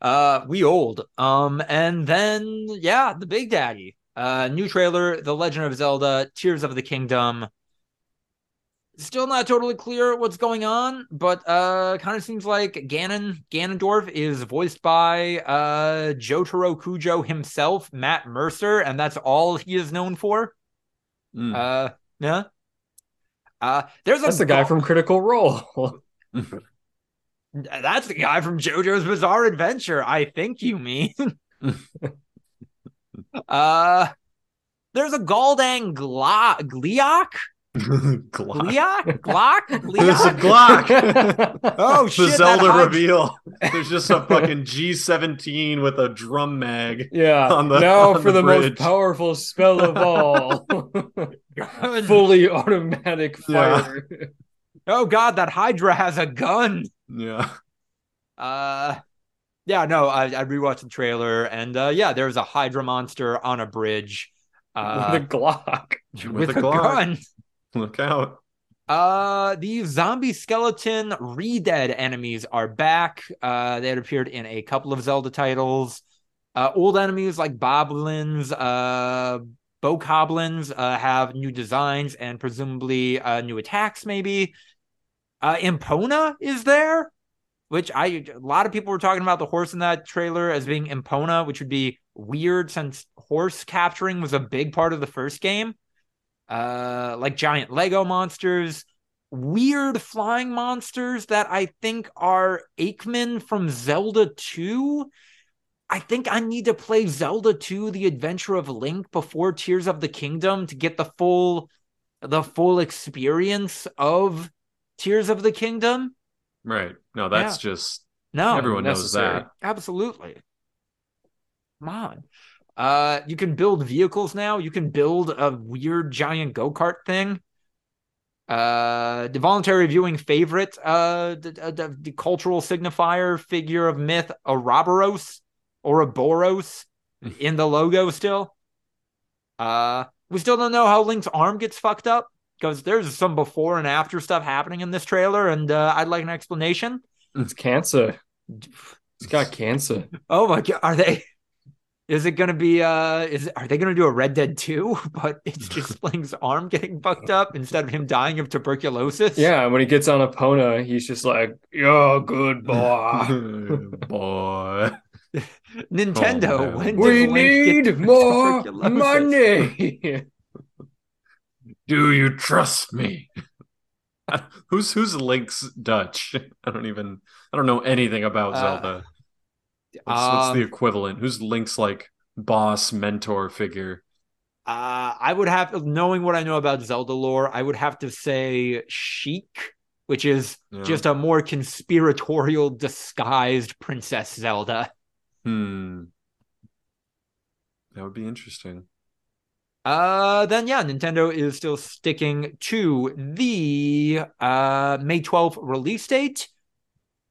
uh we old um and then yeah the big daddy uh new trailer the legend of zelda tears of the kingdom still not totally clear what's going on but uh kind of seems like ganon ganondorf is voiced by uh jotaro kujo himself matt mercer and that's all he is known for Mm. uh yeah uh there's a That's the guy go- from Critical Role. That's the guy from JoJo's Bizarre Adventure. I think you mean. uh there's a Galdang Gla- Gliok Glock. Leon? Glock? There's a Glock. Oh the shit! that Zelda reveal. There's just a fucking G17 with a drum mag. yeah. On the- now on for the the, most powerful spell of all. Fully automatic Yeah. fire. Oh god, that Hydra has a gun. Yeah. Uh, yeah, no, I, I rewatched the trailer, and uh, yeah, there's a Hydra monster on a bridge uh, with a Glock. with, with a, a Glock. gun. Look out. Uh, the zombie skeleton re-dead enemies are back. Uh, they had appeared in a couple of Zelda titles. Uh, old enemies like boblins, uh, bokoblins, uh, have new designs and presumably uh, new attacks. Maybe. Uh, Epona is there, which I a lot of people were talking about the horse in that trailer as being Epona, which would be weird since horse capturing was a big part of the first game uh like giant lego monsters weird flying monsters that i think are aikman from zelda 2 i think i need to play zelda 2 the adventure of link before tears of the kingdom to get the full the full experience of tears of the kingdom Right. No, that's just no everyone knows that. Absolutely. Come on. Uh, you can build vehicles now. You can build a weird giant go kart thing. Uh, the voluntary viewing favorite, uh, the, the, the cultural signifier figure of myth, Ouroboros or a Boros in the logo still. Uh, we still don't know how Link's arm gets fucked up because there's some before and after stuff happening in this trailer, and uh, I'd like an explanation. It's cancer. It's got cancer. Oh my god, are they? Is it gonna be? Uh, is are they gonna do a Red Dead Two? But it's just Link's arm getting fucked up instead of him dying of tuberculosis. Yeah, when he gets on Epona, he's just like, "You're a good boy." Boy. Nintendo. Oh, when we did Link get need more money. Do you trust me? who's who's Link's Dutch? I don't even I don't know anything about Uh, Zelda. What's, what's the Um, equivalent? Who's Link's like boss mentor figure? Uh, I would have, knowing what I know about Zelda lore, I would have to say Sheik, which is Yeah. just a more conspiratorial, disguised Princess Zelda. Hmm. That would be interesting. Uh, then yeah, Nintendo is still sticking to the uh May 12th release date.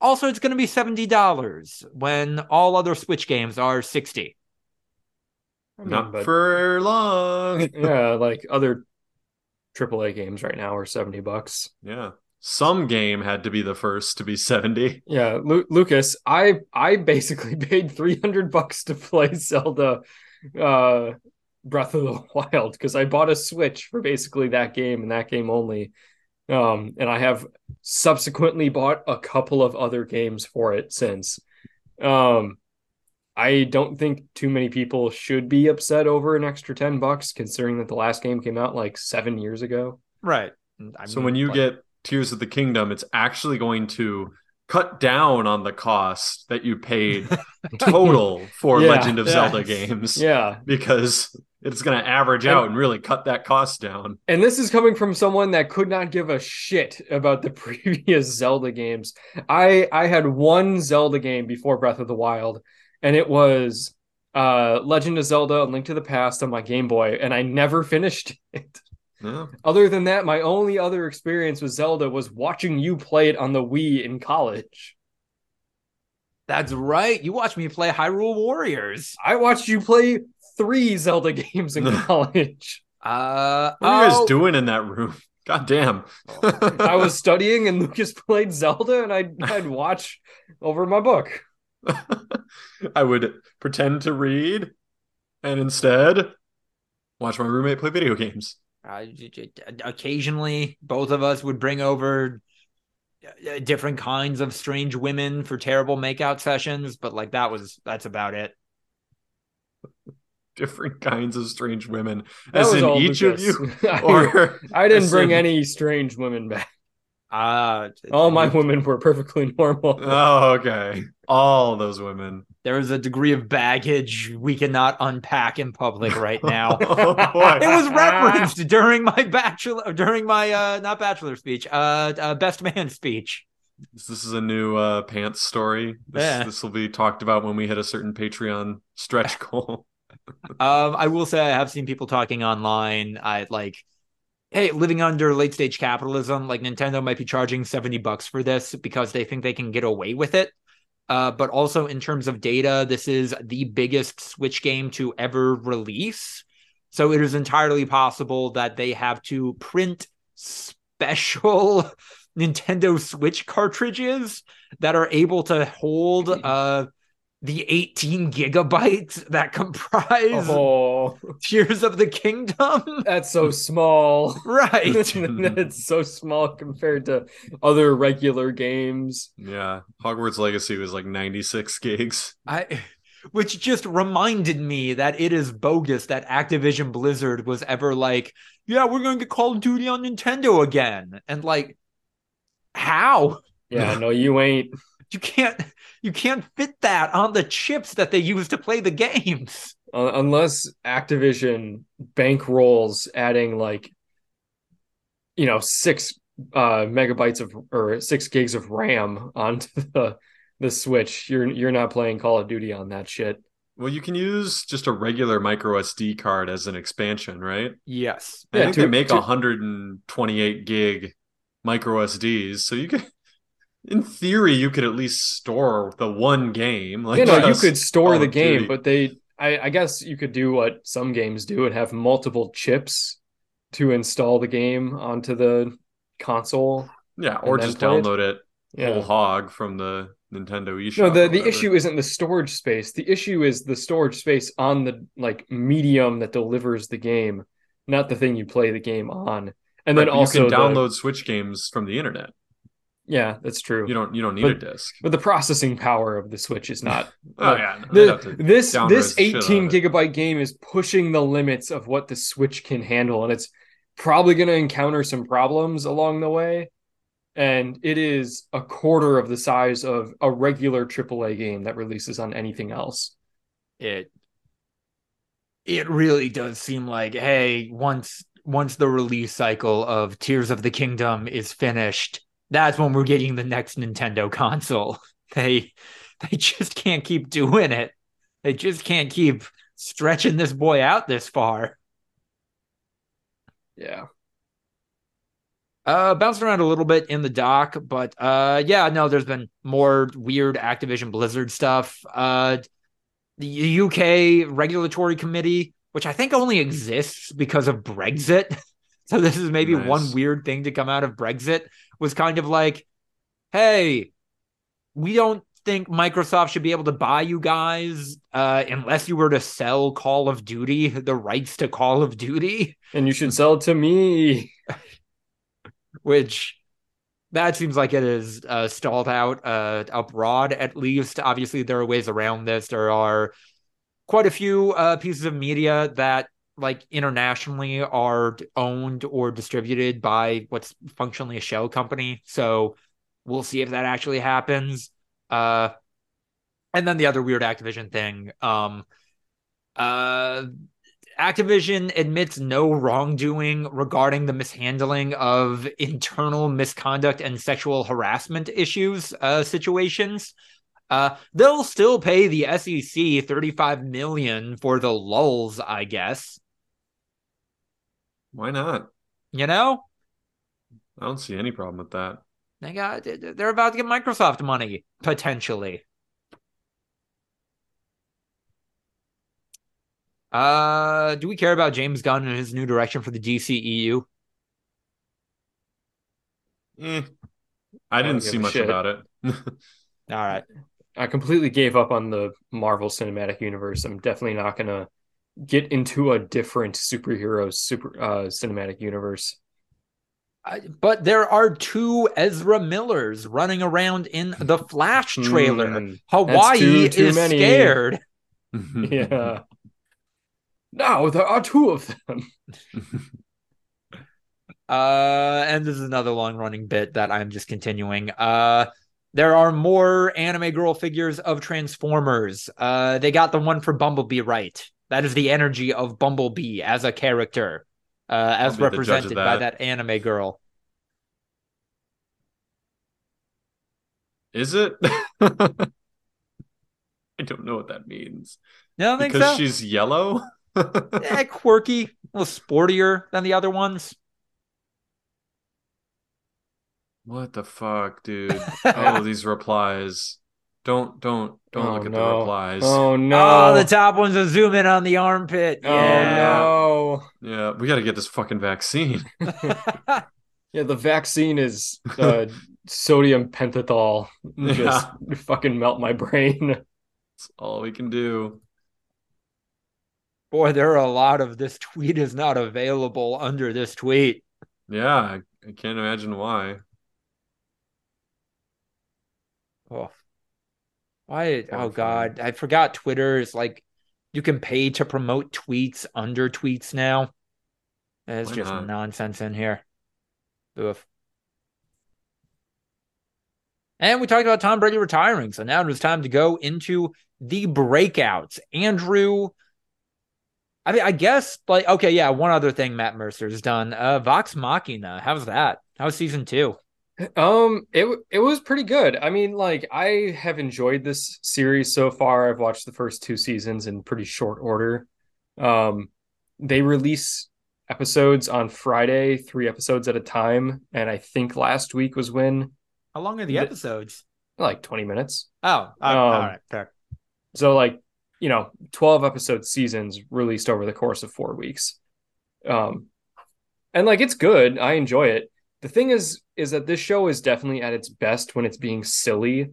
Also, it's going to be seventy dollars when all other Switch games are sixty. I mean, Not but- for long. yeah, like other AAA games right now are seventy bucks. Yeah. Some game had to be the first to be 70. Yeah, Lu- Lucas, I I basically paid three hundred bucks to play Zelda, uh, Breath of the Wild because I bought a Switch for basically that game and that game only. Um, and I have subsequently bought a couple of other games for it since. Um, I don't think too many people should be upset over an extra ten bucks, considering that the last game came out like seven years ago. Right. so when you get Tears of the Kingdom, it's actually going to cut down on the cost that you paid total for Yeah, Legend of yeah. Zelda games. Yeah, Because it's going to average And- out and really cut that cost down. And this is coming from someone that could not give a shit about the previous Zelda games. I I had one Zelda game before Breath of the Wild, and it was uh Legend of Zelda: A Link to the Past on my Game Boy, and I never finished it. Yeah. Other than that, my only other experience with Zelda was watching you play it on the Wii in college. That's right. You watched me play Hyrule Warriors. I watched you play three Zelda games in college. Uh, What are you guys oh, doing in that room? God damn. I was studying, and Lucas played Zelda, and I'd I'd watch over my book. I would pretend to read and instead watch my roommate play video games. uh, j- j- occasionally, both of us would bring over uh, different kinds of strange women for terrible makeout sessions, but like that was that's about it. Different kinds of strange women. That As in each Lucas. of you? Or I didn't bring in- any strange women back. Uh All my women were perfectly normal. Oh, okay. all those women. There is a degree of baggage we cannot unpack in public right now. Oh, it was referenced during my bachelor, during my uh, not bachelor speech, uh, uh best man speech. This this is a new uh, pants story. This Yeah. this will be talked about when we hit a certain Patreon stretch goal. Um, I will say I have seen people talking online. I like, hey, living under late stage capitalism, like Nintendo might be charging 70 bucks for this because they think they can get away with it. Uh, but also in terms of data, this is the biggest Switch game to ever release. So it is entirely possible that they have to print special Nintendo Switch cartridges that are able to hold uh the 18 gigabytes that comprise Oh, Tears of the Kingdom. that's so small. Right. it's so small compared to other regular games. Yeah, Hogwarts Legacy was like 96 gigs. I which just reminded me that it is bogus that Activision Blizzard was ever like, yeah, we're going to get Call of Duty on Nintendo again. And like how? Yeah, no, you ain't. You can't you can't fit that on the chips that they use to play the games. Uh, unless Activision bankrolls adding like, you know, six uh megabytes of or six gigs of RAM onto the the Switch, you're you're not playing Call of Duty on that shit. Well, you can use just a regular micro SD card as an expansion, right? Yes. I Yeah, think to- they make to- 128 gig micro SDs, so you could, in theory, you could at least store the one game. Like you know, you could store the game, Duty. but they, I, I guess you could do what some games do and have multiple chips to install the game onto the console. yeah, or just play it. download it, whole Yeah. hog from the Nintendo eShop. No, the, the issue isn't the storage space. The issue is the storage space on the like medium that delivers the game, not the thing you play the game on. And Right, then also you can the- download Switch games from the internet. Yeah, that's true. You don't you don't need a disc. but the processing power of the Switch is not Oh Like, yeah, no, they'd have the, this this the shit out 18 gigabyte game is pushing the limits of what the switch can handle and it's probably going to encounter some problems along the way and it is a quarter of the size of a regular AAA game that releases on anything else it it really does seem like hey once once the release cycle of tears of the kingdom is finished that's when we're getting the next nintendo console they they just can't keep doing it they just can't keep stretching this boy out this far yeah Uh, bounced around a little bit in the dock, but uh, yeah, no, there's been more weird Activision Blizzard stuff. Uh, the UK regulatory committee, which I think only exists because of Brexit. So this is maybe Nice. one weird thing to come out of Brexit was kind of like, hey, we don't think Microsoft should be able to buy you guys uh, unless you were to sell Call of Duty, the rights to Call of Duty. and you should sell it to me which that seems like it is uh, stalled out uh, abroad at least. Obviously, there are ways around this. There are quite a few uh, pieces of media that, like internationally, are owned or distributed by what's functionally a shell company. So we'll see if that actually happens. Uh, and then the other weird Activision thing. Um, uh, Activision admits no wrongdoing regarding the mishandling of internal misconduct and sexual harassment issues uh, situations. Uh, they'll still pay the SEC 35 million for the lulls, I guess. Why not? You know, I don't see any problem with that. they got they're about to get Microsoft money potentially. Uh, do we care about James Gunn and his new direction for the DCEU? Eh, I don't didn't see much shit. about it. All right. I completely gave up on the Marvel Cinematic Universe. I'm definitely not going to get into a different superhero super uh cinematic universe. I- but there are two Ezra Millers running around in the Flash trailer. Mm, Hawaii too- too is many. scared. yeah. Now there are two of them. Uh, and this is another long running bit that I'm just continuing. Uh, There are more anime girl figures of Transformers. Uh, they got the one for Bumblebee right. That is the energy of Bumblebee as a character, uh, as represented that. by that anime girl. Is it? I don't know what that means. Don't because so? she's yellow. yeah, quirky, a little sportier than the other ones. What the fuck, dude? oh, these replies. Don't don't don't oh, look at no. the replies. Oh no! Oh, the top ones are zoom in on the armpit. Oh, yeah. Oh no! Yeah, we got to get this fucking vaccine. yeah, the vaccine is uh, sodium pentothal. Just yeah. fucking melt my brain. That's all we can do. Boy, there are a lot of this tweet is not available under this tweet. Yeah, I, I can't imagine why. Oh, why? Oh God, I forgot Twitter is like you can pay to promote tweets under tweets now. It's just not? nonsense in here. Oof. And we talked about Tom Brady retiring. So now it was time to go into the breakouts. Andrew, I mean, I guess, like, okay, yeah, one other thing Matt Mercer's done. Uh, Vox Machina. How's that? How's season two? Um, it it was pretty good. I mean, like I have enjoyed this series so far. I've watched the first two seasons in pretty short order. Um, they release episodes on Friday, three episodes at a time, and I think last week was when. How long are the episodes? Like twenty minutes. Oh, um, all right, fair. So, like, you know, twelve episode seasons released over the course of four weeks. Um, and like it's good. I enjoy it the thing is is that this show is definitely at its best when it's being silly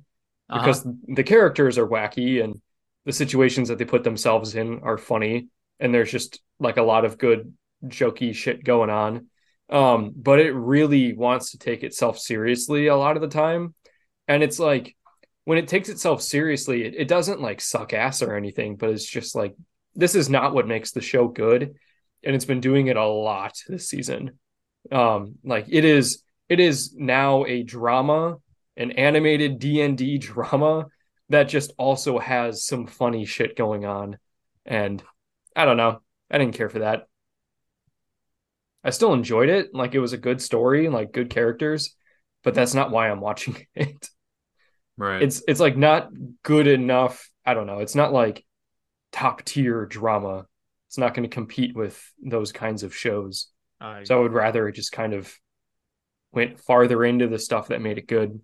uh-huh. because the characters are wacky and the situations that they put themselves in are funny and there's just like a lot of good jokey shit going on. Um but it really wants to take itself seriously a lot of the time. And it's like when it takes itself seriously it, it doesn't like suck ass or anything but it's just like this is not what makes the show good. And it's been doing it a lot this season um like it is it is now a drama an animated d&d drama that just also has some funny shit going on. And i don't know. I didn't care for that. I still enjoyed it. Like it was a good story and like good characters but that's not why i'm watching it. Right. It's it's like not good enough. I don't know. It's not like top tier drama. It's not going to compete with those kinds of shows uh, so I would rather it just kind of went farther into the stuff that made it good.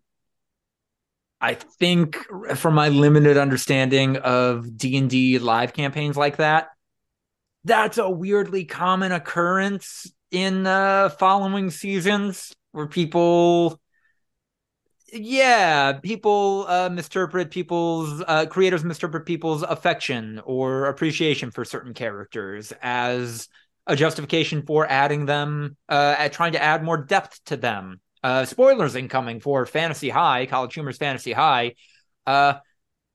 I think from my limited understanding of D&D live campaigns like that, that's a weirdly common occurrence in uh, following seasons where people yeah people uh, misinterpret people's uh, creators misinterpret people's affection or appreciation for certain characters as a justification for adding them, uh, at trying to add more depth to them. Uh, spoilers incoming for Fantasy High, College Humor's Fantasy High. Uh,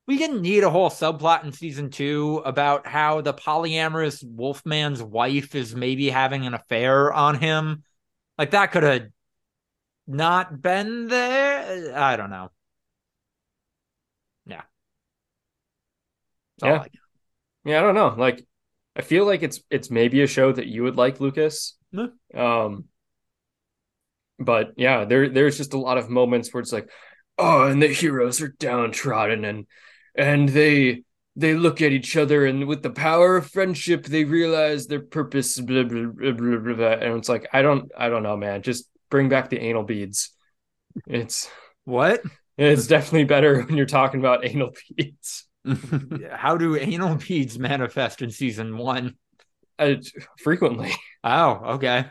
we didn't need a whole subplot in season two about how the polyamorous Wolfman's wife is maybe having an affair on him. Like that could have not been there. I don't know. Yeah. yeah. yeah, I don't know. Like I feel like it's it's maybe a show that you would like, Lucas. Mm-hmm. Um, but yeah, there there's just a lot of moments where it's like, oh, and the heroes are downtrodden and and they they look at each other and with the power of friendship they realize their purpose blah, blah, blah, blah, blah, blah. and it's like i don't i don't know man just bring back the anal beads it's what it's definitely better when you're talking about anal beads How do anal beads manifest in season one? Uh, frequently. Oh, okay.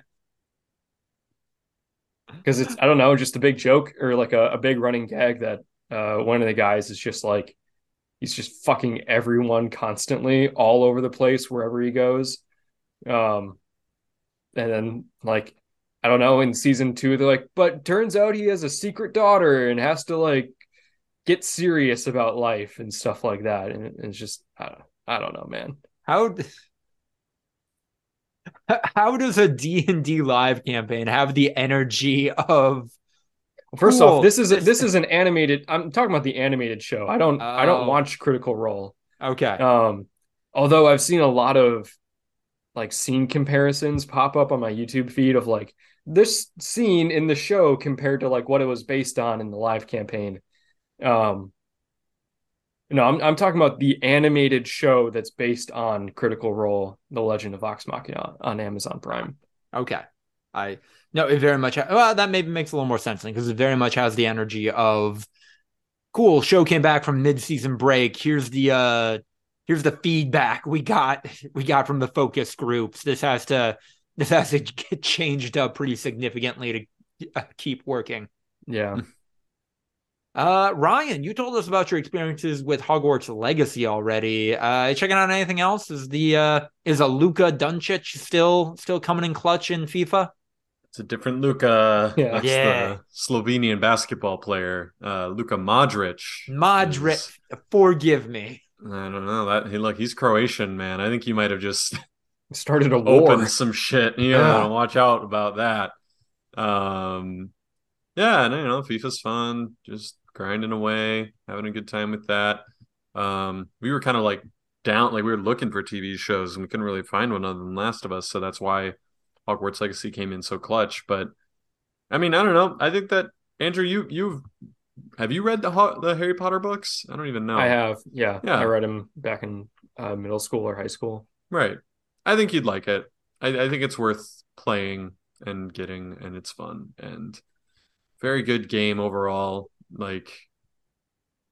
Because it's I don't know, just a big joke or like a, a big running gag that uh, one of the guys is just like he's just fucking everyone constantly all over the place wherever he goes. Um, and then like I don't know in season two they're like, but turns out he has a secret daughter and has to like get serious about life and stuff like that. And it's just I don't, I don't know, man. How how does a D&D live campaign have the energy of First Cool. off, this is This- this is an animated. I'm talking about the animated show. I don't I Oh. don't watch Critical Role. Okay. Um, although I've seen a lot of like scene comparisons pop up on my YouTube feed of like this scene in the show compared to like what it was based on in the live campaign. Um, no, I'm I'm talking about the animated show that's based on Critical Role: The Legend of Vox Machina on Amazon Prime. Okay. I no, it very much well, that maybe makes a little more sense because it very much has the energy of cool, show came back from mid-season break. Here's the uh here's the feedback we got we got from the focus groups. This has to this has to get changed up pretty significantly to uh, keep working. Yeah. Uh Ryan, you told us about your experiences with Hogwarts Legacy already. Uh checking out anything else? Is the uh is a Luka Doncic still still coming in clutch in FIFA? It's a different Luka. Yeah. That's Yeah. the Slovenian basketball player, uh, Luka Modric. Modric, is- forgive me. I don't know that he look. He's Croatian, man. I think he might have just Started a war. opened some shit. Yeah, Yeah. watch out about that. Um, yeah, and you know, FIFA's fun. Just grinding away, having a good time with that. Um, we were kind of like down, like we were looking for TV shows, and we couldn't really find one other than Last of Us. So that's why Hogwarts Legacy came in so clutch. But I mean, I don't know. I think that Andrew, you you've have you read the the Harry Potter books? I don't even know. I have, yeah, Yeah. I read them back in uh, middle school or high school. Right. I think you'd like it. I, I think it's worth playing and getting, and it's fun and very good game overall. Like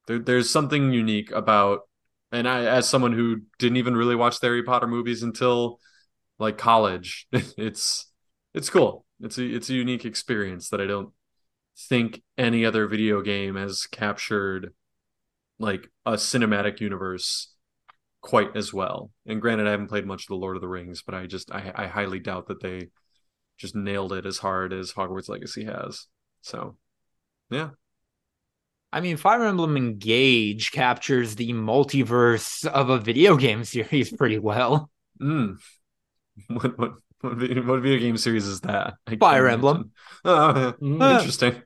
there, there's something unique about, and I, as someone who didn't even really watch the Harry Potter movies until like college, it's it's cool. It's a it's a unique experience that I don't think any other video game has captured like a cinematic universe quite as well. And granted, I haven't played much of the Lord of the Rings, but I just I, I highly doubt that they just nailed it as hard as Hogwarts Legacy has. So, yeah, I mean, Fire Emblem Engage captures the multiverse of a video game series pretty well. mm. what what what video, what video game series is that? I Fire. Emblem. Oh. Mhm. interesting.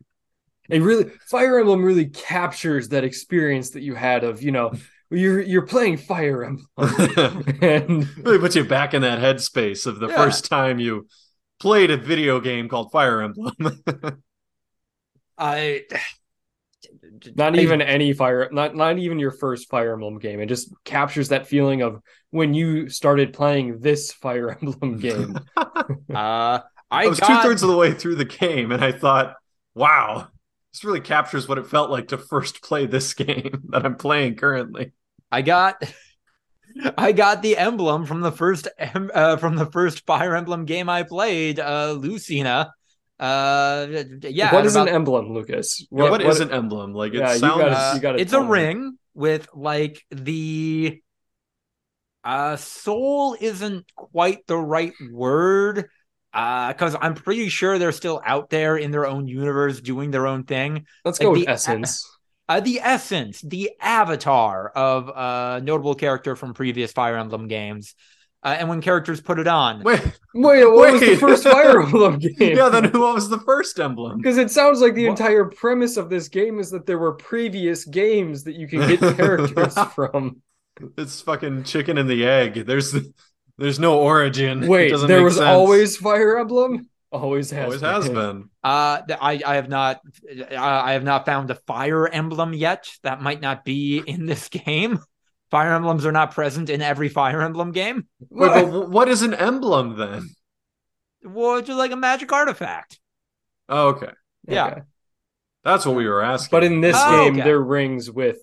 It really Fire Emblem really captures that experience that you had of, you know, you're you're playing Fire Emblem and really puts you back in that headspace of the Yeah. first time you played a video game called Fire Emblem. I not I- even any fire not not even your first Fire Emblem game. It just captures that feeling of when you started playing this Fire Emblem game. uh I, I was got, two thirds of the way through the game, and I thought, "Wow, this really captures what it felt like to first play this game that I'm playing currently." I got I got the emblem from the first em- uh, from the first Fire Emblem game I played, uh Lucina. Uh yeah, what is about- an emblem, Lucas? Yeah, what is an emblem? Like it Yeah, you gotta- Uh, you gotta it's a me. ring with like the uh soul isn't quite the right word uh because i'm pretty sure they're still out there in their own universe doing their own thing Let's like go with the- essence. uh the essence the avatar of a notable character from previous fire emblem games uh, and when characters put it on Wait, Wait, what was the first Fire Emblem game? yeah. Then what was the first emblem? Because it sounds like the What? entire premise of this game is that there were previous games that you can get characters from. It's fucking chicken and the egg. There's there's no origin. Wait, doesn't there make was sense. always Fire Emblem. Always has. always has been. uh i i have not uh, i have not found a fire emblem yet that might not be in this game fire emblems are not present in every fire emblem game Wait, but what is an emblem then? well it's just like a magic artifact Oh, okay, yeah. Okay. that's what we were asking. But in this Oh, game, okay. there are rings with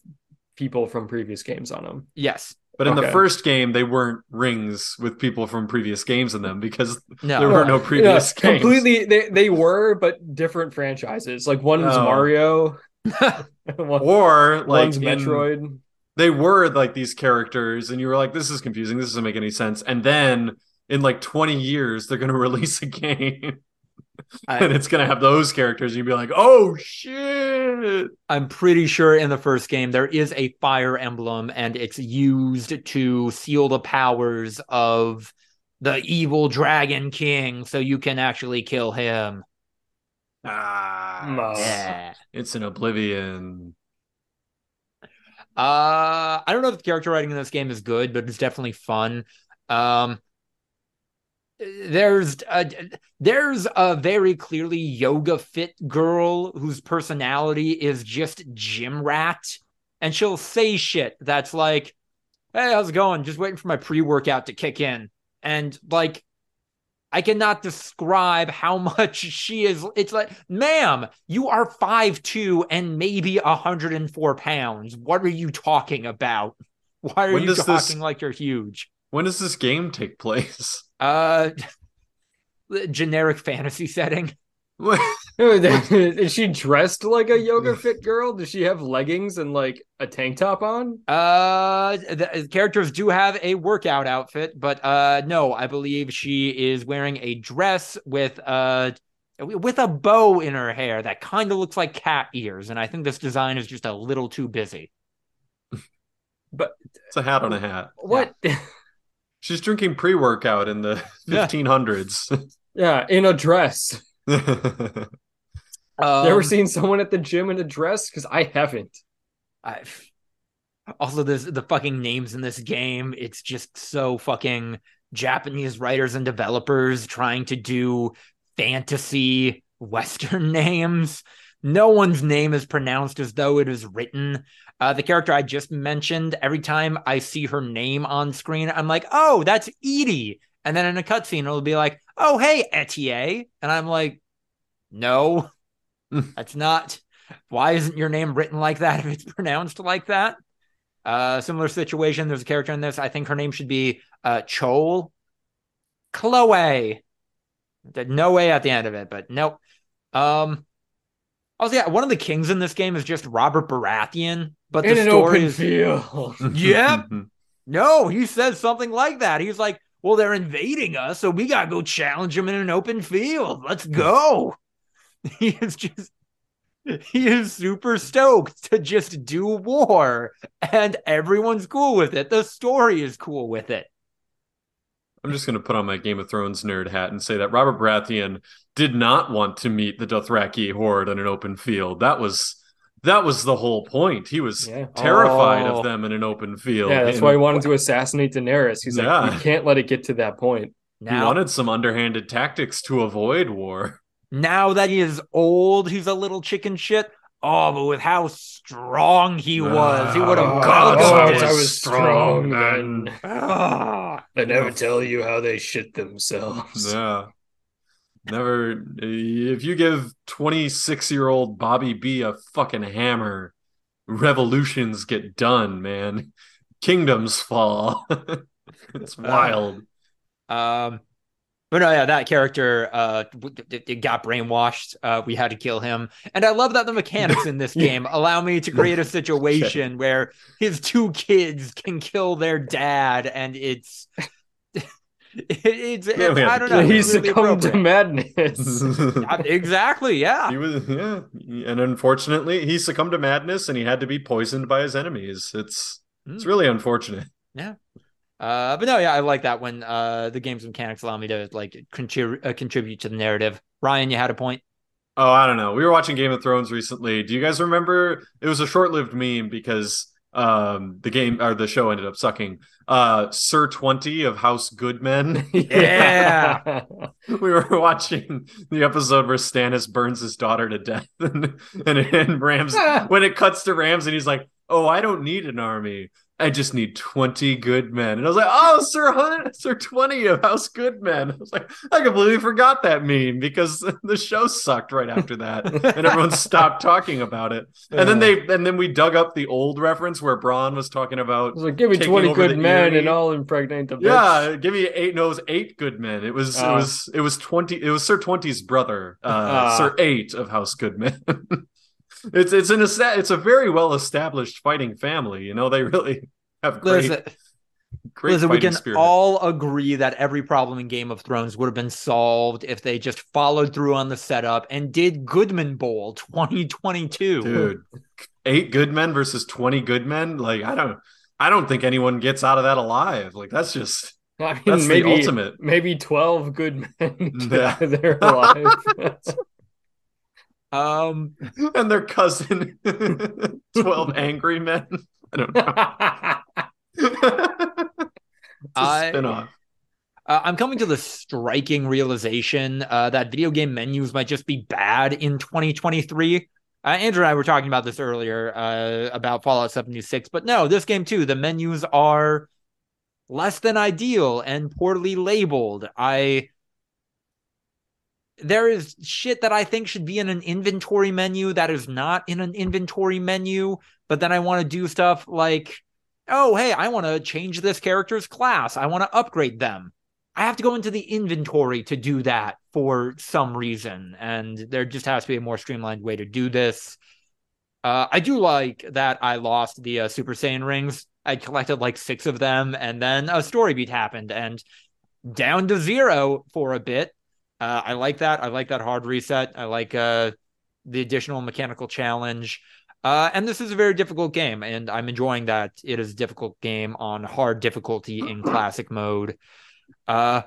people from previous games on them. yes But in the first game, they weren't rings with people from previous games in them because no there were no previous Yeah, games. completely. They they were, but different franchises. Like one's Oh. Mario, one, Or like one's in- Metroid. They were like these characters, and you were like, "This is confusing. This doesn't make any sense." And then in like twenty years, they're gonna release a game, and it's gonna have those characters. And you'd be like, "Oh shit!" i'm pretty sure in the first game there is a fire emblem and it's used to seal the powers of the evil dragon king so you can actually kill him Ah, Yeah. it's an oblivion. Uh, I don't know if the character writing in this game is good, but it's definitely fun. Um, there's a, there's a very clearly yoga fit girl whose personality is just gym rat, and she'll say shit that's like, "Hey, how's it going? Just waiting for my pre workout to kick in," and like. I cannot describe how much she is. It's like, ma'am, you are five two and maybe 104 pounds. What are you talking about? Why are When you talking this- like you're huge? When does this game take place? Uh, generic fantasy setting. Is she dressed like a yoga fit girl? Does she have leggings and like a tank top on? Uh, the characters do have a workout outfit, but uh, no, I believe she is wearing a dress with uh with a bow in her hair that kind of looks like cat ears, and I think this design is just a little too busy. But it's a hat on a hat. What? She's drinking pre-workout in the Yeah. 1500s. Yeah, in a dress. Um, you ever seen someone at the gym in a dress? Because I haven't. I've also, this the fucking names in this game. It's just so fucking Japanese writers and developers trying to do fantasy Western names. No one's name is pronounced as though it is written. Uh, the character I just mentioned, every time I see her name on screen, I'm like, oh, that's Edie. And then in a cutscene, it'll be like, oh, hey, Etier. And I'm like, no, that's not. Why isn't your name written like that if it's pronounced like that? Uh, similar situation. There's a character in this. I think her name should be uh, Chol. Chloe. No way at the end of it, but nope. Um, also, yeah, one of the kings in this game is just Robert Baratheon, but in the an story open is field. Yep. no. He says something like that. He's like, "Well, they're invading us, so we gotta go challenge them in an open field. Let's go." he is just he is super stoked to just do war, and everyone's cool with it. The story is cool with it. I'm just going to put on my Game of Thrones nerd hat and say that Robert Baratheon did not want to meet the Dothraki horde on an open field. That was that was the whole point. He was Yeah. terrified Oh. of them in an open field. Yeah, that's And why he wanted to assassinate Daenerys. He's like, Yeah. we can't let it get to that point. he wanted some underhanded tactics to avoid war. Now that he is old, he's a little chicken shit. Oh, but with how strong he was, he would have Oh, welcomed God, it. I was strong, man. Ah. They never tell you how they shit themselves. Yeah. Never if you give 26 year old Bobby B a fucking hammer, revolutions get done, man. Kingdoms fall. it's wild. Um, but no, yeah, that character uh w- d- d- got brainwashed. Uh, we had to kill him, and I love that the mechanics in this game allow me to create a situation where his two kids can kill their dad, and it's it- it's, Yeah, I don't know. kill he it's really succumbed to madness. Exactly, yeah. he was yeah, and unfortunately, he succumbed to madness and he had to be poisoned by his enemies. It's it's Mm. really unfortunate. Uh, but no, yeah, I like that when uh the game's mechanics allow me to like contribute uh, contribute to the narrative. Ryan, you had a point. Oh, I don't know. We were watching Game of Thrones recently. Do you guys remember? It was a short-lived meme because um the game or the show ended up sucking. Uh Sir 20 of House Goodman. Yeah. we were watching the episode where Stannis burns his daughter to death and and, and Rams when it cuts to Rams and he's like, "Oh, I don't need an army. I just need 20 good men." And I was like, "Oh, Sir Hun- Sir 20 of House Goodmen." I was like, I completely forgot that meme because the show sucked right after that and everyone stopped talking about it. And then they and then we dug up the old reference where Bronn was talking about was like, give me 20 good men and I'll impregnate the bitch. yeah, give me eight. No, it was eight good men. It was it Ah. was it was twenty. It was Sir Twenty's brother, uh, Ah. Sir Eight of House Goodman. it's it's an it's a very well established fighting family. You know, they really have great Listen, great Listen, we can spirit. all agree that every problem in Game of Thrones would have been solved if they just followed through on the setup and did Goodman Bowl 2022. Dude, eight good men versus twenty good men. Like I don't I don't think anyone gets out of that alive. Like that's just I mean, that's maybe, the ultimate. maybe 12 good men get Yeah. out of there alive. Um, and their cousin, Twelve Angry Men. I don't know. it's a I- spinoff. Uh, I'm coming to the striking realization uh, that video game menus might just be bad in 2023. Uh, Andrew and I were talking about this earlier uh, about Fallout 76, but no, this game too, the menus are less than ideal and poorly labeled. I there is shit that I think should be in an inventory menu that is not in an inventory menu, but then I want to do stuff like, oh, hey, I want to change this character's class. I want to upgrade them. I have to go into the inventory to do that for some reason. And there just has to be a more streamlined way to do this. Uh, I do like that I lost the uh, Super Saiyan rings. I collected like six of them, and then a story beat happened, and down to zero for a bit. Uh, I like that. I like that hard reset. I like uh, the additional mechanical challenge. Uh, and this is a very difficult game, and I'm enjoying that it is a difficult game on hard difficulty in classic mode. Uh,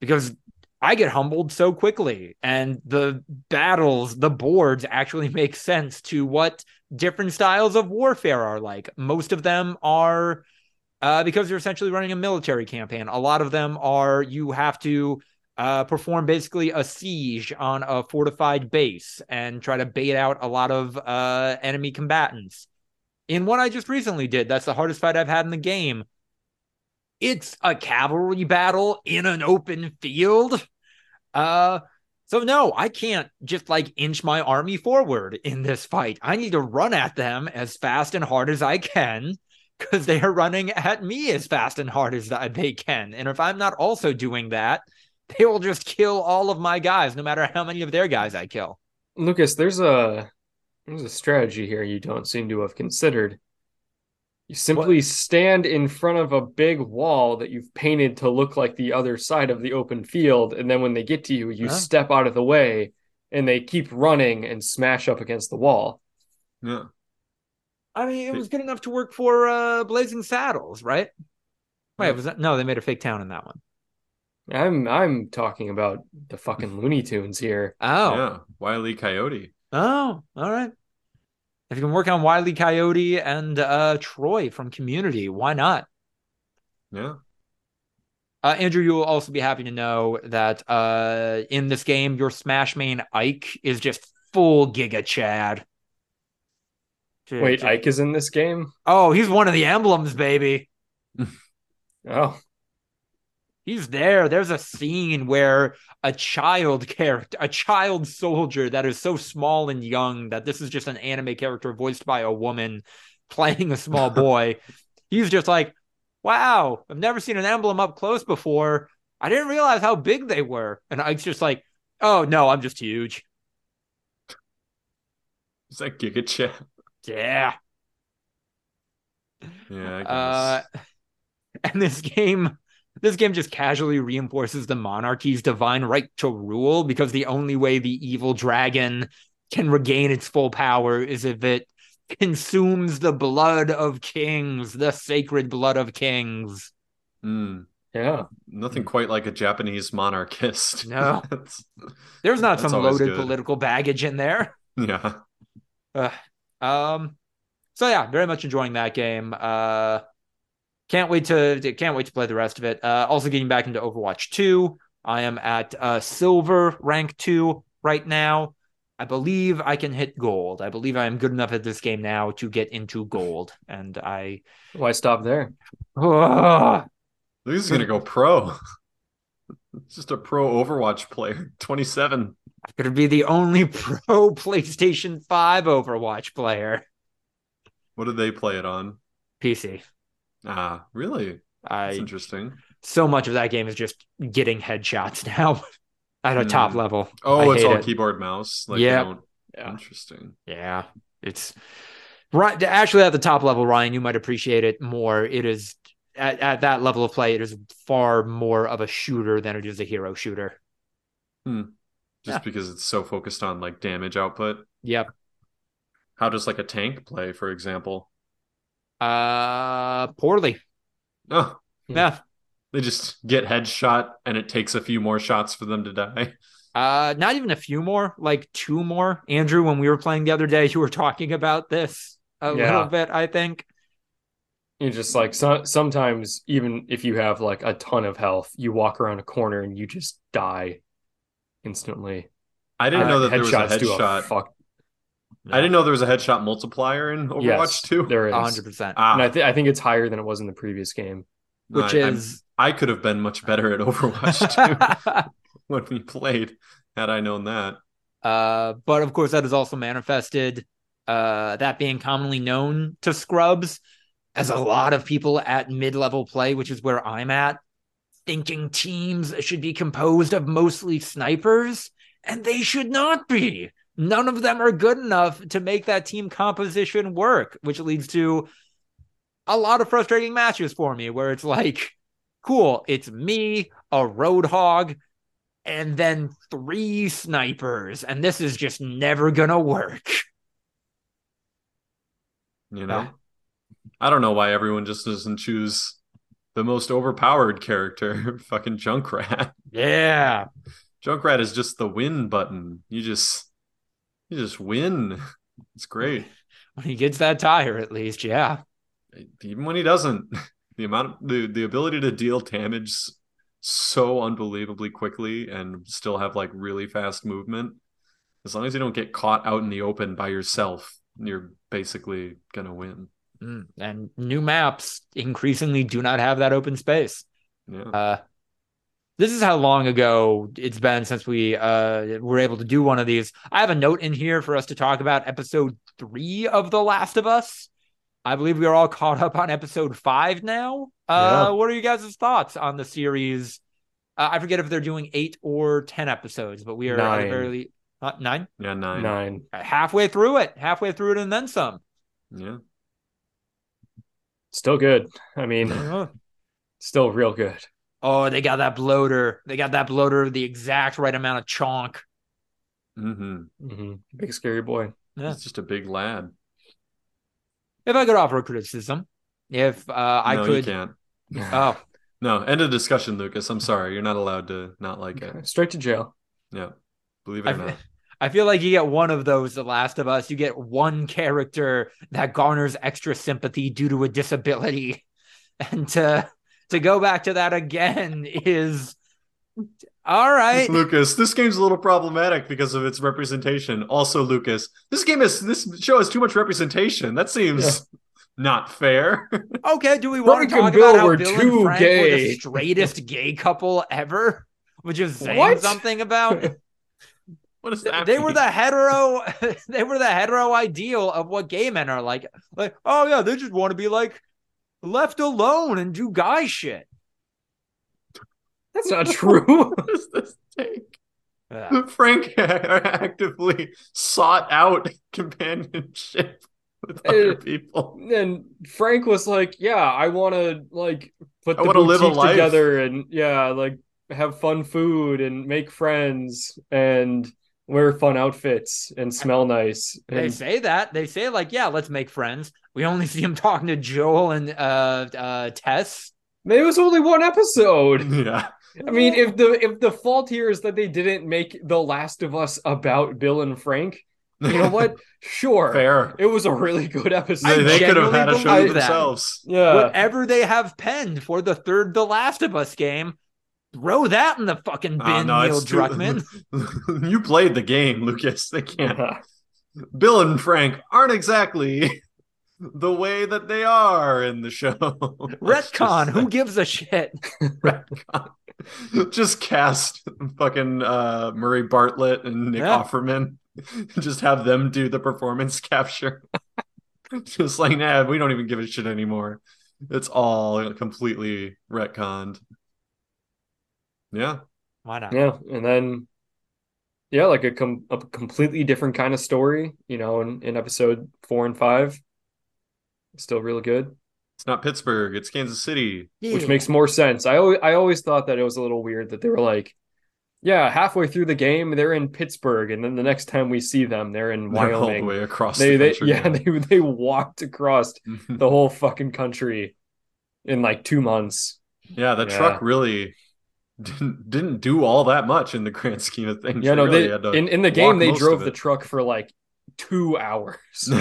because I get humbled so quickly, and the battles, the boards actually make sense to what different styles of warfare are like. Most of them are uh, because you're essentially running a military campaign. A lot of them are you have to uh, perform basically a siege on a fortified base and try to bait out a lot of uh, enemy combatants. In what I just recently did, that's the hardest fight I've had in the game. It's a cavalry battle in an open field. Uh, so no, I can't just like inch my army forward in this fight. I need to run at them as fast and hard as I can because they are running at me as fast and hard as they can. And if I'm not also doing that, they will just kill all of my guys, no matter how many of their guys I kill. Lucas, there's a there's a strategy here you don't seem to have considered. You simply stand in front of a big wall that you've painted to look like the other side of the open field, and then when they get to you, you Huh? step out of the way, and they keep running and smash up against the wall. Yeah. I mean, it was good enough to work for uh, Blazing Saddles, right? Wait, was that no? They made a fake town in that one. I'm I'm talking about the fucking Looney Tunes here. Oh, Yeah. Wiley Coyote. oh, all right. If you can work on Wiley Coyote and uh, Troy from Community, why not? Yeah. Uh, Andrew, you will also be happy to know that uh, in this game, your Smash main Ike is just full Giga Chad. J- Wait, j- Ike is in this game? Oh, he's one of the emblems, baby. Oh, He's there. There's a scene where a child character, a child soldier that is so small and young that this is just an anime character voiced by a woman playing a small boy. He's just like, wow, I've never seen an emblem up close before. I didn't realize how big they were. And Ike's just like, oh, no, I'm just huge. Is that Giga Chad? Yeah. Yeah. I guess. Uh, and this game, this game just casually reinforces the monarchy's divine right to rule because the only way the evil dragon can regain its full power is if it consumes the blood of kings, the sacred blood of kings. Hmm. yeah. Nothing quite like a Japanese monarchist. No. There's not some loaded good. political baggage in there. yeah. Ugh. um so yeah very much enjoying that game uh can't wait to can't wait to play the rest of it uh also getting back into overwatch 2 i am at uh silver rank 2 right now i believe i can hit gold i believe i am good enough at this game now to get into gold and i Why stop there? Ugh. This is gonna go pro. It's just a pro Overwatch player. 27. i'm gonna be the only pro playstation 5 overwatch player What did they play it on? pc Ah, really? That's i interesting. so much of that game is just getting headshots now at a Hmm. top level. Oh, I it's all it. keyboard mouse. Like, Yeah. don't- Yeah. Interesting. Yeah, it's right. Actually, at the top level, Ryan, you might appreciate it more. It is at, at that level of play, it is far more of a shooter than it is a hero shooter. Just Yeah. because it's so focused on like damage output. Yep. How does like a tank play, for example? Uh, poorly. Oh. Yeah. they just get headshot and it takes a few more shots for them to die. Uh, not even a few more, like two more. Andrew, when we were playing the other day, you were talking about this a Yeah. little bit, I think. You just like so, sometimes even if you have like a ton of health, you walk around a corner and you just die instantly. I didn't Uh, know that there was a headshots do headshot. Fuck. I didn't know there was a headshot multiplier in Overwatch Yes, 2. there is. Hundred percent. Ah, And I, th- I think it's higher than it was in the previous game. Which I- I'm- is I could have been much better at Overwatch 2 when we played had I known that. Uh, but of course, that is also manifested, uh, that being commonly known to scrubs as a lot of people at mid level play, which is where I'm at, thinking teams should be composed of mostly snipers, and they should not be. None of them are good enough to make that team composition work, which leads to a lot of frustrating matches for me where it's like, cool, it's me, a roadhog, and then three snipers, and this is just never gonna work. You know? I don't know why everyone just doesn't choose the most overpowered character, fucking Junkrat. Yeah. Junkrat is just the win button. You just you just win. It's great. When he gets that tire, at least, yeah. Even when he doesn't. The amount of the, the ability to deal damage so unbelievably quickly and still have like really fast movement. As long as you don't get caught out in the open by yourself, you're basically gonna win. Mm, And new maps increasingly do not have that open space. Yeah. Uh, this is how long ago it's been since we uh, were able to do one of these. I have a note in here for us to talk about episode three of The Last of Us. I believe we are all caught up on episode five now. Uh, Yeah. What are you guys' thoughts on the series? Uh, I forget if they're doing eight or 10 episodes, but we are at a Nine. very uh, nine, Yeah, nine. Nine. halfway through it, halfway through it, and then some. Yeah. Still good. I mean, still real good. Oh, they got that bloater. They got that bloater, the exact right amount of chonk. Mm-hmm. mm-hmm. Big scary boy. Yeah. He's just a big lad. If I could offer a criticism, if uh, I no, you can't. oh, No, end of discussion, Lucas. I'm sorry. You're not allowed to not like it. Straight to jail. Yeah. Believe it or I, not. I feel like you get one of those, The Last of Us. You get one character that garners extra sympathy due to a disability, and to to go back to that again is all right. Lucas, this game's a little problematic because of its representation. Also, Lucas, this game is this show has too much representation. That seems not fair. Okay, do we want Frank to and talk Bill about how were Bill too and Frank were the straightest gay couple ever? Which is saying What? something about what is that? they were the hetero they were the hetero ideal of what gay men are like like oh yeah they just want to be like left alone and do guy shit That's not true. What is this take? Yeah. Frank actively sought out companionship with other Uh, people. and Frank was like, "Yeah, I want to like put I the wanna live a boutique life." together and yeah, like have fun food and make friends and wear fun outfits and smell nice." And... they say that they say like yeah let's make friends we only see him talking to joel and uh uh tess it was only one episode. Yeah. I mean, if the if the fault here is that they didn't make The Last of Us about Bill and Frank, you know what? Sure, Fair. It was a really good episode. They, they could have genuinely had a show believe themselves. yeah, whatever they have penned for the third the last of us game throw that in the fucking bin Oh, no, neil it's too- druckmann you played the game, Lucas. They can't. Yeah. Bill and Frank aren't exactly the way that they are in the show. Retcon who gives a shit retcon. Just cast fucking uh, Murray Bartlett and Nick Yeah. Offerman. Just have them do the performance capture. Just like, nah, we don't even give a shit anymore. It's all completely retconned. Yeah. why not Yeah, and then yeah, like a com- a completely different kind of story, you know, in, in episode four and five. Still really good, It's not Pittsburgh, it's Kansas City. which makes more sense. I always I always thought that it was a little weird that they were like, yeah, halfway through the game they're in Pittsburgh, and then the next time we see them they're in They're all the Wyoming. way across They, the they country. yeah they they walked across the whole fucking country in like two months. Yeah, the Yeah. truck really didn't didn't do all that much in the grand scheme of things. Yeah, no, really they in, in the game they drove the truck for like two hours.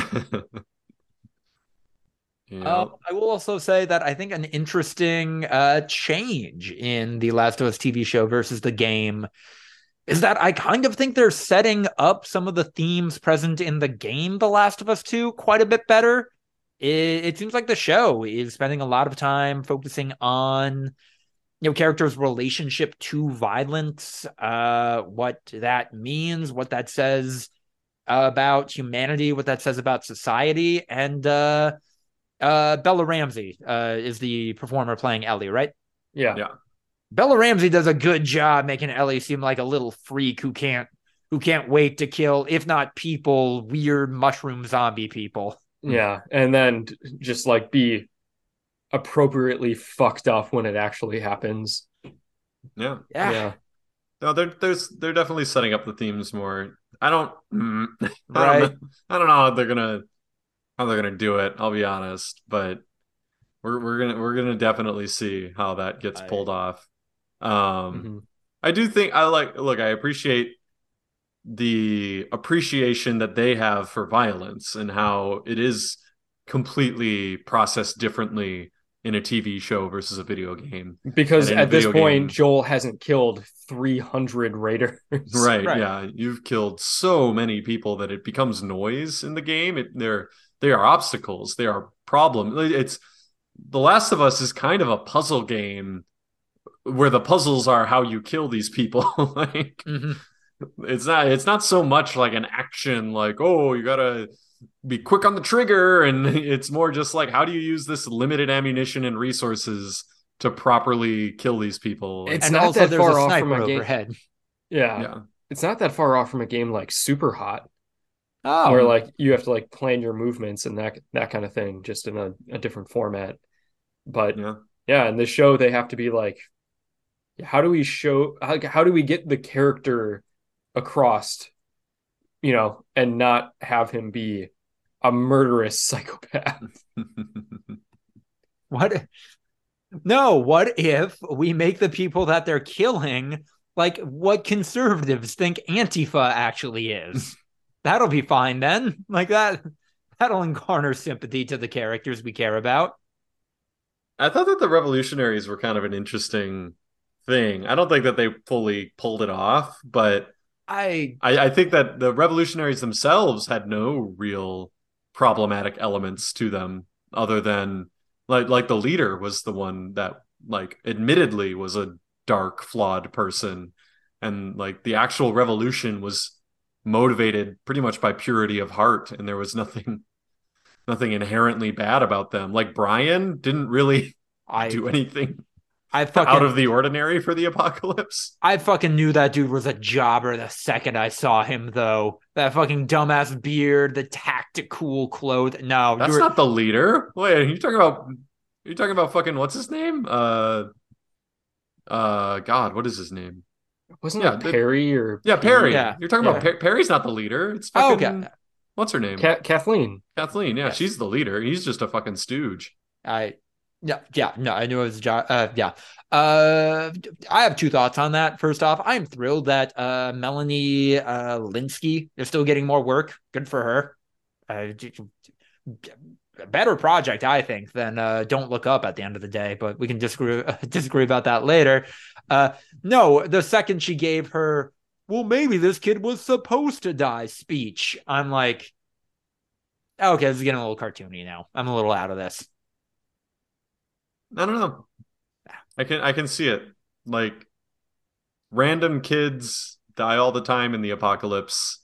Yeah. Um, I will also say that I think an interesting uh, change in the Last of Us TV show versus the game is that I kind of think they're setting up some of the themes present in the game, The Last of Us 2, quite a bit better. It, it seems like the show is spending a lot of time focusing on you know characters' relationship to violence, uh, what that means, what that says about humanity, what that says about society, and uh uh Bella Ramsey uh is the performer playing Ellie, right? yeah. Yeah. Bella Ramsey does a good job making Ellie seem like a little freak who can't who can't wait to kill, if not people, weird mushroom zombie people. Yeah, and then just like be appropriately fucked up when it actually happens. yeah. Yeah. Yeah. No, they're there's they're definitely setting up the themes more. I don't, mm, I Right. don't know, I don't know how they're gonna how they're gonna do it. I'll be honest, but we're we're gonna we're gonna definitely see how that gets I- pulled off. Um, Mhm. I do think I like look, I appreciate the appreciation that they have for violence and how it is completely processed differently in a TV show versus a video game. Because at this point, game- Joel hasn't killed 300 raiders. Right, Right. yeah. You've killed so many people that it becomes noise in the game. It they're they are obstacles. They are problem. It's The Last of Us is kind of a puzzle game where the puzzles are how you kill these people. like Mhm. it's not it's not so much like an action like oh you gotta be quick on the trigger and it's more just like how do you use this limited ammunition and resources to properly kill these people It's and not also that far a off from a game. overhead. Yeah. yeah It's not that far off from a game like Super Hot, Oh, where like you have to like plan your movements and that that kind of thing, just in a, a different format. But yeah yeah, in this show they have to be like, how do we show how, how do we get the character across, you know, and not have him be a murderous psychopath? What? No, what if we make the people that they're killing like what conservatives think Antifa actually is? That'll be fine then. Like that, that'll garner sympathy to the characters we care about. I thought that the revolutionaries were kind of an interesting thing. I don't think that they fully pulled it off, but I I, I think that the revolutionaries themselves had no real problematic elements to them other than like like the leader was the one that like admittedly was a dark flawed person. And like the actual revolution was motivated pretty much by purity of heart and there was nothing nothing inherently bad about them. Like Brian didn't really I do anything I fucking out of the ordinary for the apocalypse I fucking knew that dude was a jobber the second I saw him though. That fucking dumbass beard, the tactical clothes. No, That's you were, not the leader. Wait, are you talking about? Are you talking about fucking what's his name? Uh, uh, God, what is his name? Wasn't Yeah, it the- Perry or Yeah, Perry. Yeah, You're talking yeah. about per- Perry's not the leader. It's Oh, fucking okay. what's her name? Ka- Kathleen? Kathleen. Yeah, Yes. she's the leader. He's just a fucking stooge. I yeah, yeah, no, I knew it was a job. Uh, yeah. Uh, I have two thoughts on that. First off, I'm thrilled that uh Melanie uh Lynskey is still getting more work. Good for her. Uh, better project, I think, than uh Don't Look Up at the end of the day, but we can disagree disagree about that later. Uh, no, the second she gave her, well, maybe this kid was supposed to die speech. I'm like, okay, this is getting a little cartoony now. I'm a little out of this. I don't know. I can I can see it. Like random kids die all the time in the apocalypse.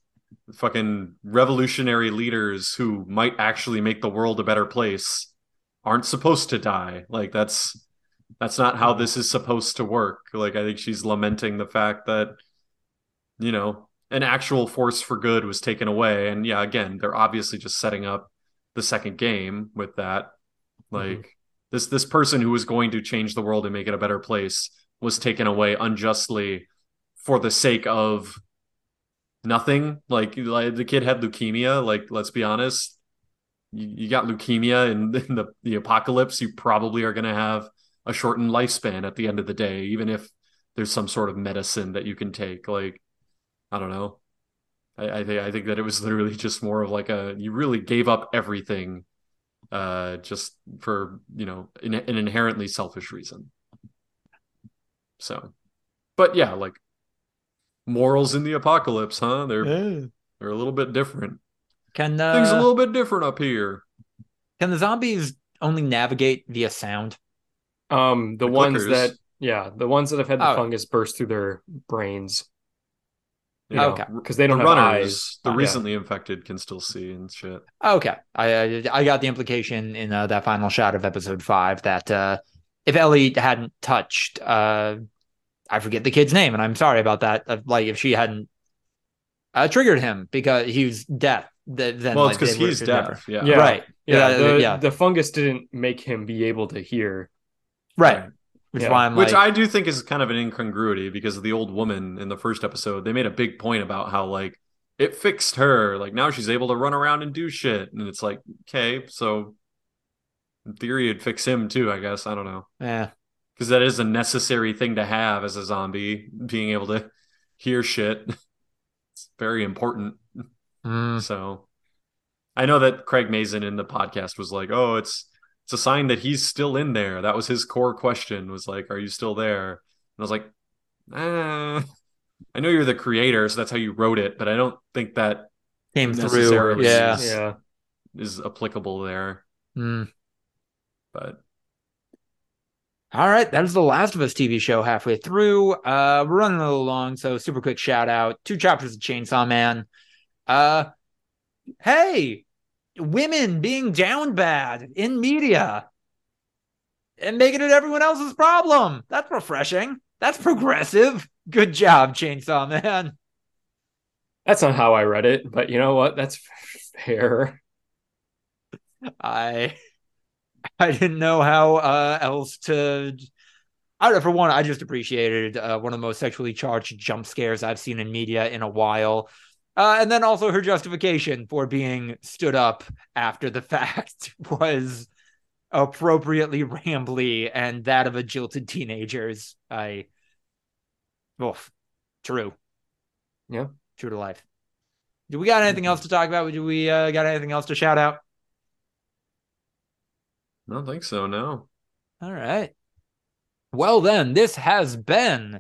Fucking revolutionary leaders who might actually make the world a better place aren't supposed to die. Like that's that's not how this is supposed to work. Like I think she's lamenting the fact that you know, an actual force for good was taken away and yeah, again, they're obviously just setting up the second game with that. Mm-hmm. Like this this person who was going to change the world and make it a better place was taken away unjustly for the sake of nothing like, like the kid had leukemia like let's be honest you, you got leukemia in, in the, the apocalypse you probably are going to have a shortened lifespan at the end of the day even if there's some sort of medicine that you can take. Like, I don't know. I, I think I think that it was literally just more of like a you really gave up everything, uh, just for you know an, an inherently selfish reason. So, but yeah, like morals in the apocalypse, huh? They're Yeah. they're a little bit different. Can uh, Things a little bit different up here. can the zombies only navigate via sound? Um, the, The ones clickers. that, yeah, the ones that have had the Oh. fungus burst through their brains. You know, Okay. because they don't the have runners, eyes. the Yeah. recently infected can still see and shit. Okay, I I, I got the implication in uh, that final shot of episode five that uh, if Ellie hadn't touched, uh, I forget the kid's name, and I'm sorry about that. uh, like if she hadn't uh, triggered him because he was deaf, th- then well, like, it's because they he's deaf. Yeah. Yeah. Right. Yeah, Yeah, the, yeah. the fungus didn't make him be able to hear. Right. Which Yeah. why I'm Which like, I do think is kind of an incongruity because of the old woman in the first episode. They made a big point about how like it fixed her. Like now she's able to run around and do shit. And it's like, okay, so in theory it'd fix him too, I guess. I don't know. yeah, Because that is a necessary thing to have as a zombie, being able to hear shit. It's very important. Mm, So I know that Craig Mazin in the podcast was like, "Oh, it's it's a sign that he's still in there." That was his core question was like, "Are you still there?" And I was like, eh, "I know you're the creator, so that's how you wrote it, but I don't think that came through. Yeah. is- Yeah. is applicable there." Mm. But All right, that is the Last of Us TV show halfway through. Uh, we're running a little long, so super quick shout out: two chapters of Chainsaw Man. Uh, hey, women being down bad in media and making it everyone else's problem. That's refreshing. That's progressive. Good job, Chainsaw Man. That's not how I read it, but you know what? That's fair. I I didn't know how uh, else to. I don't know. For one, I just appreciated uh, one of the most sexually charged jump scares I've seen in media in a while, uh, and then also her justification for being stood up after the fact was appropriately rambly and that of a jilted teenagers. I, oof, true, Yeah. true to life. Do we got anything else to talk about? Do we uh, got anything else to shout out? I don't think so. No. All right. Well, then, this has been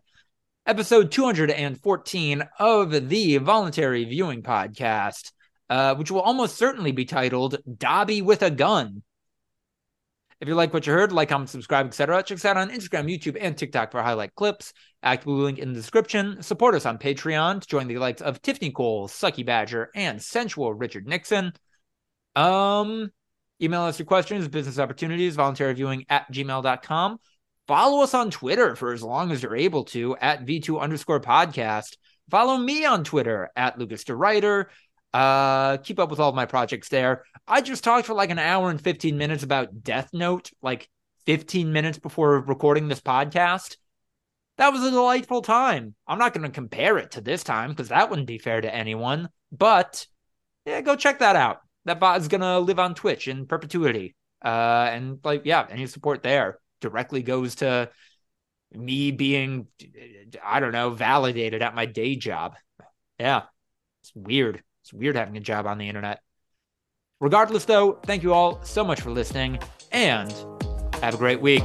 episode 214 of the Voluntary Viewing Podcast, uh, which will almost certainly be titled Dobby with a Gun. If you like what you heard, like, comment, subscribe, etc., check us out on Instagram, YouTube, and TikTok for highlight clips. Active link in the description. Support us on Patreon to join the likes of Tiffany Cole, Sucky Badger, and Sensual Richard Nixon. Um, email us your questions, business opportunities, voluntary viewing at gmail.com. Follow us on Twitter for as long as you're able to at V2 underscore podcast. Follow me on Twitter at Lucas DeRuyter. Uh, keep up with all my projects there. I just talked for like an hour and 15 minutes about Death Note, like 15 minutes before recording this podcast. That was a delightful time. I'm not going to compare it to this time because that wouldn't be fair to anyone. But yeah, go check that out. That bot is going to live on Twitch in perpetuity. Uh, and like, yeah, any support there directly goes to me being, I don't know, validated at my day job. Yeah, it's weird. It's weird having a job on the internet. Regardless, though, thank you all so much for listening and have a great week.